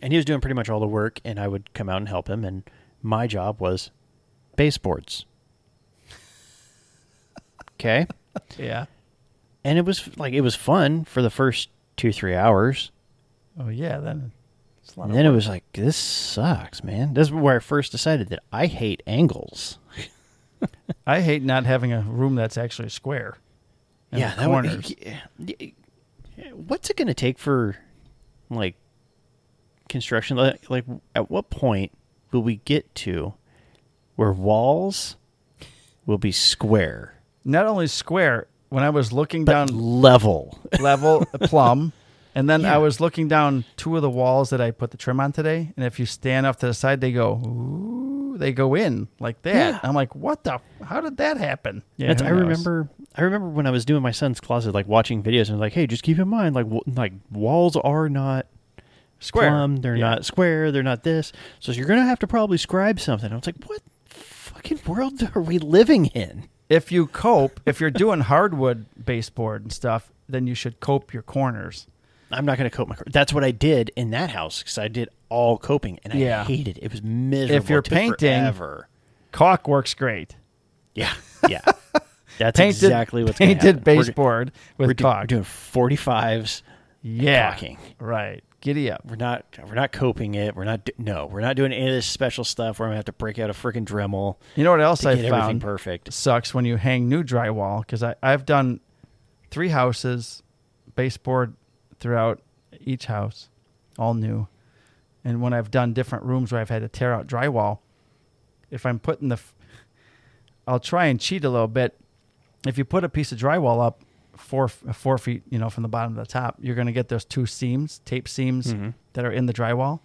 and he was doing pretty much all the work. And I would come out and help him, and my job was baseboards. Okay, [LAUGHS] yeah and it was like it was fun for the first two three hours. oh yeah then it's a lot And then it was like, this sucks, man. This is where I first decided that I hate angles. [LAUGHS] I hate not having a room that's actually square. Yeah, that would- yeah, what's it going to take for like construction? Like, like, at what point will we get to where walls will be square Not only square. When I was looking but down level? [LAUGHS] level plumb, and then Yeah. I was looking down two of the walls that I put the trim on today, and if you stand off to the side, they go. Ooh, they go in like that. Yeah. I'm like, what the? How did that happen? Yeah, That's, I remember. I remember when I was doing my son's closet, like watching videos, and like, hey, just keep in mind, like, w- like walls are not square. plumb, they're Yeah. not square, they're not this. So you're gonna have to probably scribe something. I was like, what fucking world [LAUGHS] are we living in? If you cope, if you're doing [LAUGHS] hardwood baseboard and stuff, then you should cope your corners. I'm not gonna cope my. That's what I did in that house because I did all coping and I Yeah. hated it. It was miserable. If you're painting- forever. Caulk works great. yeah, yeah, [LAUGHS] that's Painted, exactly what's painted happen. We're- baseboard with We're, do- caulk. we're doing 45s. yeah, caulking. right. Giddy up. We're not. We're not coping it. We're not. do- No, we're not doing any of this special stuff where I'm gonna have to break out a freaking Dremel You know what else to I found? perfect. sucks when you hang new drywall because I've done three houses, baseboard throughout each house, all new. And when I've done different rooms where I've had to tear out drywall, if I'm putting the, f- I'll try and cheat a little bit. If you put a piece of drywall up four four feet, you know, from the bottom to the top, you're going to get those two seams, tape seams Mhm. that are in the drywall.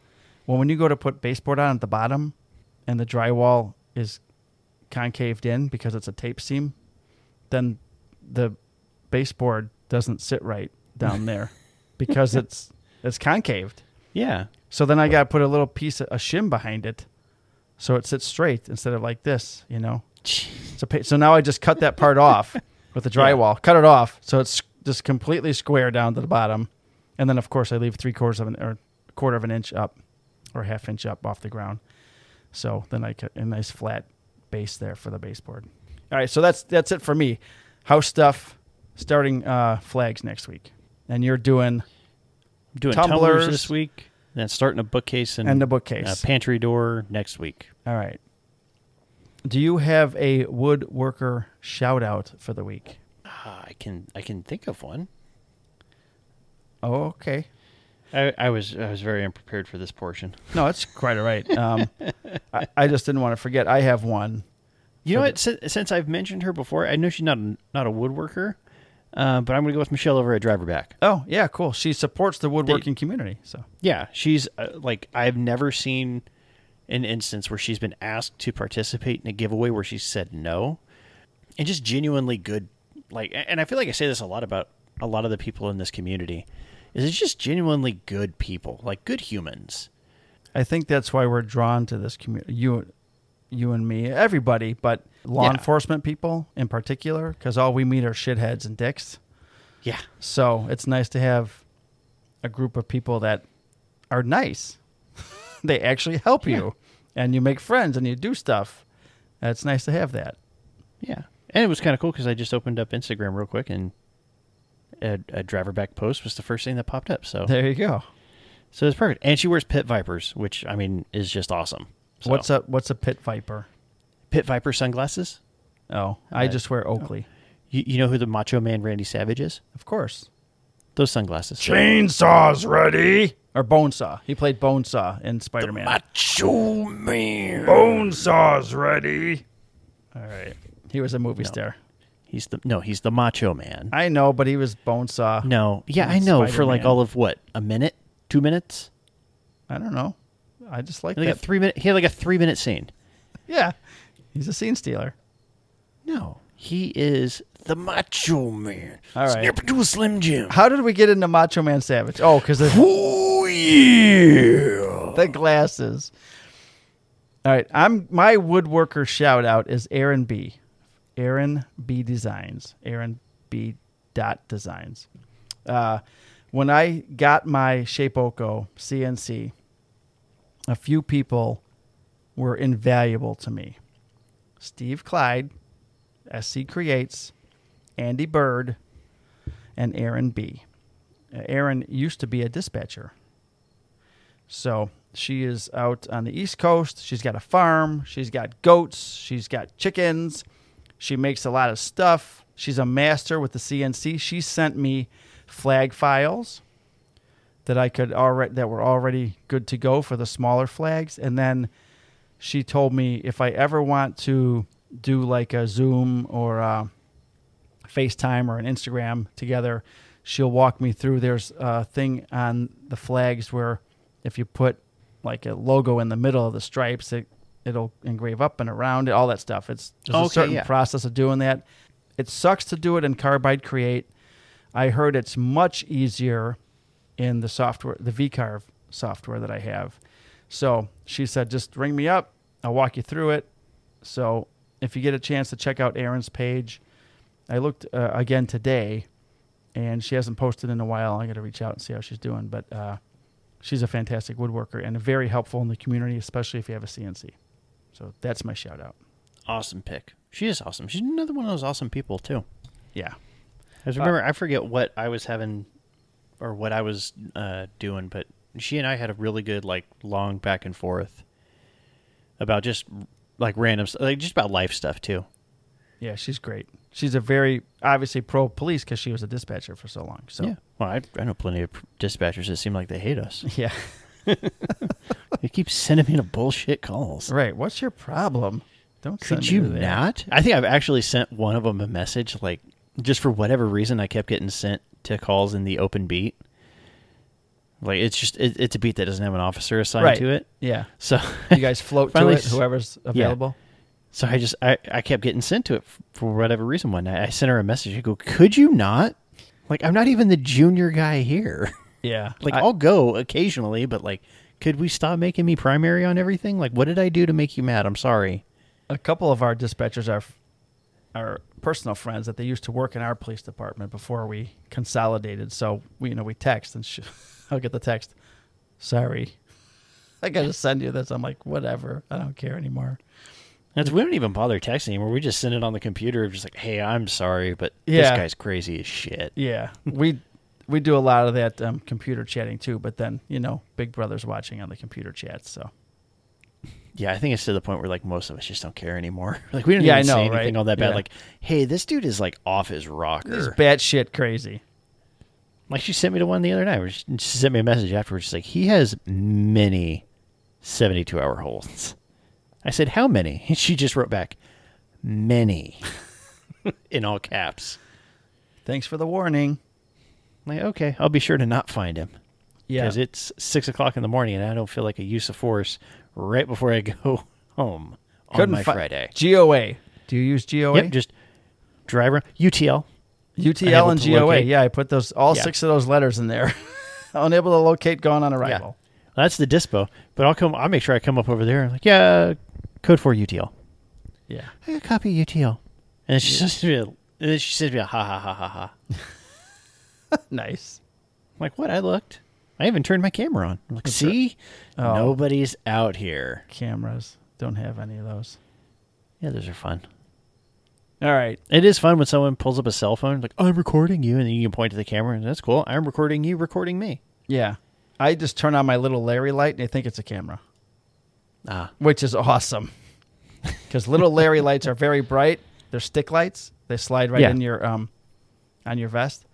Well, when you go to put baseboard on at the bottom, and the drywall is concaved in because it's a tape seam, then the baseboard doesn't sit right down [LAUGHS] there because it's it's concaved. Yeah. So then I got to put a little piece of a shim behind it, so it sits straight instead of like this, you know. So pa- so now I just cut that part off [LAUGHS] with the drywall, cut it off, so it's just completely square down to the bottom, and then of course I leave three quarters of an or quarter of an inch up, or half inch up off the ground. So then I cut a nice flat base there for the baseboard. All right, so that's that's it for me. House stuff, starting uh, flags next week, and you're doing doing Tumblers. tumblers this week. Then starting a bookcase and, and the bookcase. a pantry door next week. All right. Do you have a woodworker shout out for the week? Ah, I can I can think of one. Oh, okay. I, I was I was very unprepared for this portion. No, it's quite all right. Um, [LAUGHS] I, I just didn't want to forget. I have one. You know what? Since, since I've mentioned her before, I know she's not not a woodworker, uh, but I'm going to go with Michelle over at Driverback. Oh yeah, cool. She supports the woodworking community. So Yeah, she's uh, like I've never seen an instance where she's been asked to participate in a giveaway where she said no, and just genuinely good. Like, and I feel like I say this a lot about a lot of the people in this community. Is it's just genuinely good people, like good humans. I think that's why we're drawn to this community. You, you and me, everybody, but law Yeah. enforcement people in particular, because all we meet are shitheads and dicks. Yeah, So it's nice to have a group of people that are nice. [LAUGHS] they actually help you, and you make friends and you do stuff. And It's nice to have that. yeah, and it was kind of cool because I just opened up Instagram real quick and a, a Driverback post was the first thing that popped up. So, There you go. so it's perfect. And she wears Pit Vipers, which I mean is just awesome. So, What's a what's a pit viper? Pit Viper sunglasses? Oh, I Uh, just wear Oakley. You, you know who the Macho Man Randy Savage is? Of course. Those sunglasses. Chainsaw's ready. Or Bonesaw. He played Bonesaw in Spider Man. Macho Man. Bonesaw's ready. All right. He was a movie star. He's the no, he's the Macho Man. I know, but he was Bonesaw. no, yeah, I know. For like all of what a minute, two minutes, I don't know. I just like like a three minute. He had like a three minute scene. yeah. He's a scene stealer. No, he is the Macho Man. All right. Snap into a Slim Jim. How did we get into Macho Man Savage? Oh, because the, Oh yeah. the glasses. All right. I'm my woodworker shout out is Aaron B. Aaron B Designs. Aaron B. Dot Designs. Uh, when I got my Shapeoko CNC, a few people were invaluable to me. Steve Clyde, SC Creates, Andy Bird, and Aaron B. Uh, Aaron used to be a dispatcher. So she is out on the East Coast. She's got a farm. She's got goats. She's got chickens. She makes a lot of stuff. She's a master with the CNC. She sent me flag files that I could already that were already good to go for the smaller flags, and then she told me if I ever want to do like a Zoom or a FaceTime or an Instagram together, she'll walk me through. There's a thing on the flags where if you put like a logo in the middle of the stripes, it it'll engrave up and around it, all that stuff. It's there's a certain yeah. process of doing that. It sucks to do it in Carbide Create. I heard it's much easier in the software, the VCarve software that I have. So she said, just ring me up. I'll walk you through it. So if you get a chance to check out Erin's page, I looked uh, again today, and she hasn't posted in a while. I got to reach out and see how she's doing. But uh, she's a fantastic woodworker and very helpful in the community, especially if you have a CNC. So that's my shout out. Awesome pick. She is awesome. She's another one of those awesome people too. Yeah. I just remember, I forget what I was having or what I was uh, doing, but she and I had a really good like long back and forth about just like random, st- like just about life stuff too. Yeah, she's great. She's a very obviously pro police because she was a dispatcher for so long. So Yeah. Well, I, I know plenty of dispatchers that seem like they hate us. yeah. [LAUGHS] they keep sending me to bullshit calls. Right. What's your problem? Don't send Could you not? I think I've actually sent one of them a message, like just for whatever reason, I kept getting sent to calls in the open beat. Like it's just it, it's a beat that doesn't have an officer assigned Right. to it. Yeah. So You guys float to [LAUGHS] it, whoever's [LAUGHS] available. So I just I, I kept getting sent to it for whatever reason one night. I sent her a message. I go, "Could you not? Like I'm not even the junior guy here. [LAUGHS] Yeah. like I- I'll go occasionally, but like could we stop making me primary on everything? Like what did I do to make you mad? I'm sorry." a couple of our dispatchers are are personal friends that they used to work in our police department before we consolidated. So we you know we text and sh- [LAUGHS] I'll get the text. Sorry, I got to send you this. I'm like whatever. I don't care anymore. That's, we don't even bother texting anymore. We just send it on the computer, just like, "Hey, I'm sorry, but this guy's crazy as shit." Yeah, we we do a lot of that um, computer chatting too. But then you know Big Brother's watching on the computer chats. So Yeah, I think it's to the point where like most of us just don't care anymore. [LAUGHS] Like we don't Yeah, even know, say anything right? all that bad. Yeah. Like, hey, this dude is like off his rocker. batshit crazy. Like she sent me to one the other night. Where she, she sent me a message afterwards. She's like, he has many seventy-two hour holds. I said, How many? [LAUGHS] And she just wrote back, Many, [LAUGHS] in all caps. Thanks for the warning. I'm like, okay, I'll be sure to not find him. Yeah. Because it's six o'clock in the morning and I don't feel like a use of force right before I [LAUGHS] go home on Couldn't my fi- Friday. GOA. Do you use GOA? Yep, just driver UTL. UTL and GOA. locate. Yeah, I put those all Yeah. six of those letters in there. [LAUGHS] Unable to locate gone on arrival. That's the dispo. But I'll come. I'll make sure I come up over there. I'm like, yeah, code for UTL. Yeah. I got a copy of UTL. And then she says to me, and then she says to me, ha ha ha ha ha. [LAUGHS] Nice. I'm like, what? I looked. I even turned my camera on. I'm like, see, Oh. nobody's out here. Cameras don't have any of those. Yeah, those are fun. All right. It is fun when someone pulls up a cell phone, like, I'm recording you, and then you can point to the camera, and that's cool. I'm recording you, recording me. Yeah. I just turn on my little Larry light and they think it's a camera, Ah, which is awesome. Because little Larry lights are very bright. They're stick lights. They slide right Yeah. in your um, on your vest,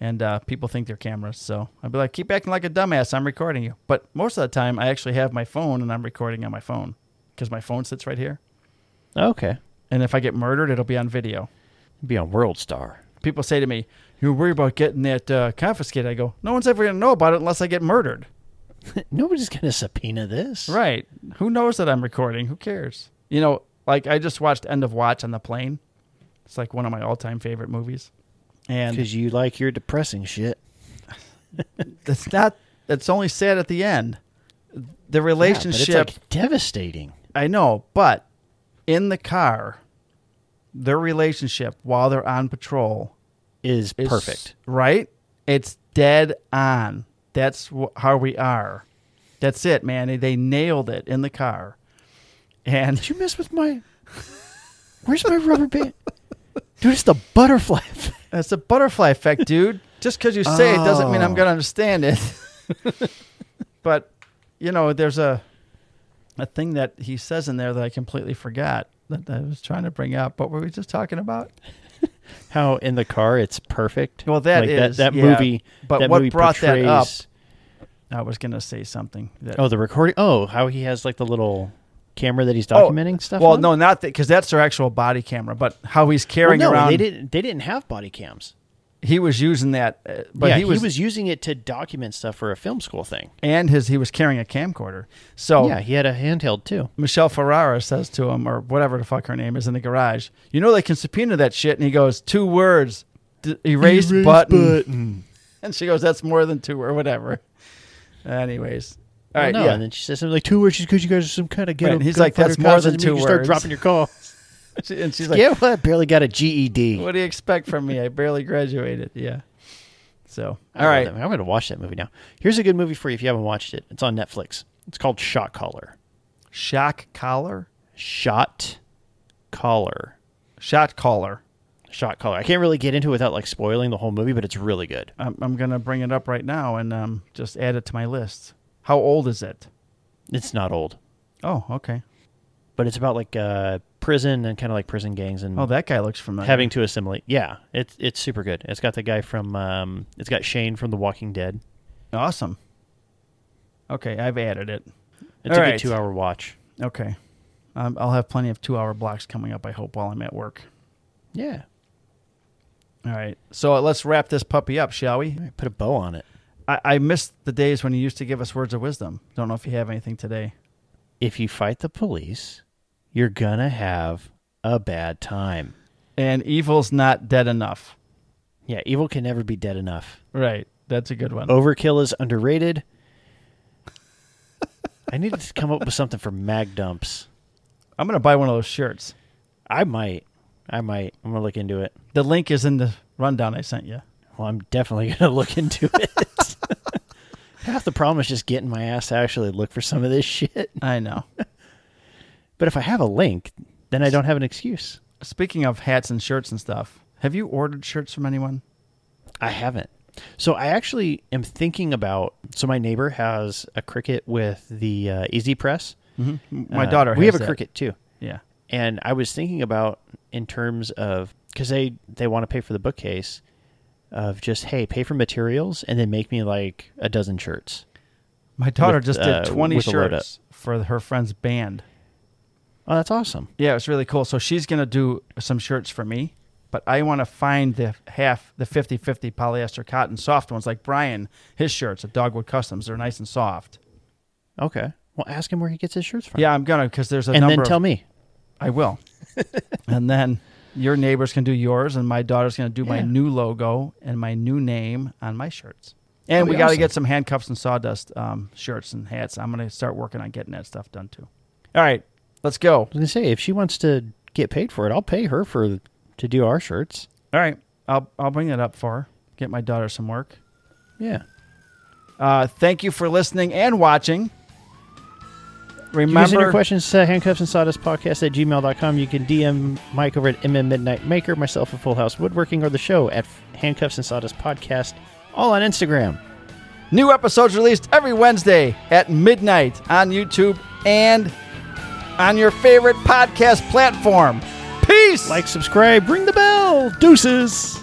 and uh, people think they're cameras. So I'd be like, keep acting like a dumbass. I'm recording you. But most of the time, I actually have my phone and I'm recording on my phone because my phone sits right here. okay. And if I get murdered, it'll be on video. Be on World Star. People say to me, "You're worried about getting that uh, confiscated." I go, "No one's ever going to know about it unless I get murdered." [LAUGHS] Nobody's going to subpoena this. Right? Who knows that I'm recording? Who cares? You know, like I just watched End of Watch on the plane. It's like one of my all-time favorite movies, and Because you like your depressing shit. [LAUGHS] that's not. It's only sad at the end. The Yeah, relationship. it's like devastating. I know, but in the car, their relationship while they're on patrol Is is perfect. right? It's dead on. That's wh- how we are. That's it, man. They- They nailed it in the car. And Did you mess with my? Where's my rubber band? Dude, it's the butterfly. It's a butterfly effect, dude. Just because you say it doesn't mean I'm Oh. going to understand it. [LAUGHS] but, you know, there's a a thing that he says in there that I completely forgot that I was trying to bring up. What were we just talking about? [LAUGHS] How in the car it's perfect. Well, that like is, that, that yeah. movie. But that what movie brought that up? I was going to say something. That, Oh, the recording. Oh, how he has like the little camera that he's Oh, documenting stuff. Well, on? no, not that because that's their actual body camera, but how he's Well, carrying no, around. they didn't. They didn't have body cams. He was using that, uh, but yeah, he was, using it to document stuff for a film school thing. and his he was carrying a camcorder. So Yeah, he had a handheld too. Michelle Ferrara says to him, or whatever the fuck her name is, in the garage, "You know they can subpoena that shit." And he goes, two words, d- erase, button. [LAUGHS] And she goes, "That's more than two or whatever." Anyways, all right, no, yeah. and then she says something like two words because you guys are some kind of ghetto. Right, and he's like, gunfighter "That's more cops, than and two you can Start dropping your call. [LAUGHS] [LAUGHS] And she's like, yeah, well, I barely got a GED. "What do you expect from me? I barely graduated." Yeah. So, I all love right, that movie. I'm going to watch that movie now. Here's a good movie for you if you haven't watched it. It's on Netflix. It's called Shot Caller. shock collar, Shot Caller. shot caller. Shot Caller. I can't really get into it without like spoiling the whole movie, but it's really good. I'm, I'm gonna bring it up right now and um, just add it to my list. How old is it? It's not old, Oh, okay. but it's about like uh, prison and kind of like prison gangs and Oh, that guy looks familiar. having to assimilate. Yeah, it's it's super good. It's got the guy from um, it's got Shane from The Walking Dead. awesome. Okay, I've added it. It's All a right. good two hour watch. Okay, um, I'll have plenty of two-hour blocks coming up. I hope while I'm at work. Yeah, All right, so let's wrap this puppy up, shall we? Put a bow on it. I, I missed the days when you used to give us words of wisdom. Don't know if you have anything today. If you fight the police, you're gonna have a bad time. And evil's not dead enough. Yeah, evil can never be dead enough. Right, that's a good one. Overkill is underrated. I need to come up with something for mag dumps. I'm gonna buy one of those shirts. I might. I might. I'm gonna look into it. The link is in the rundown I sent you. Well, I'm definitely [LAUGHS] gonna look into it. Half the problem is just getting my ass to actually look for some of this [LAUGHS] shit. I know. But if I have a link, then I don't have an excuse. Speaking of hats and shirts and stuff, have you ordered shirts from anyone? I haven't. So I actually am thinking about. So my neighbor has a Cricut with the uh, Easy Press. Mm-hmm. My Uh, daughter. We have a that. Cricut too, Yeah. and I was thinking about in terms of because they they want to pay for the bookcase of just hey pay for materials and then make me like a dozen shirts. My daughter With, just uh, did 20 with a load shirts for her friend's band. Oh, that's awesome. Yeah, it was really cool. So she's going to do some shirts for me, but I want to find the half, the 50 50 polyester cotton soft ones like Brian, his shirts at Dogwood Customs. They're nice and soft. Okay. Well, ask him where he gets his shirts from. Yeah, I'm going to because there's a and number then of- tell me. I will. [LAUGHS] and then your neighbors can do yours, and my daughter's going to do my Yeah. new logo and my new name on my shirts. And That'd we be got to awesome. get some handcuffs and sawdust um, shirts and hats. I'm going to start working on getting that stuff done too. All right, let's go. I was gonna say if she wants to get paid for it, I'll pay her for to do our shirts. All right, I'll I'll bring that up for her. Get my daughter some work. Yeah. Uh, thank you for listening and watching. You can send your questions to handcuffs and sawdust podcast at gmail.com. You can DM Mike over at MM Midnight Maker, myself at Full House Woodworking, or the show at Handcuffs and Sawdust Podcast, all on Instagram. new episodes released every Wednesday at midnight on YouTube and on your favorite podcast platform. Peace. Like, subscribe, ring the bell. Deuces.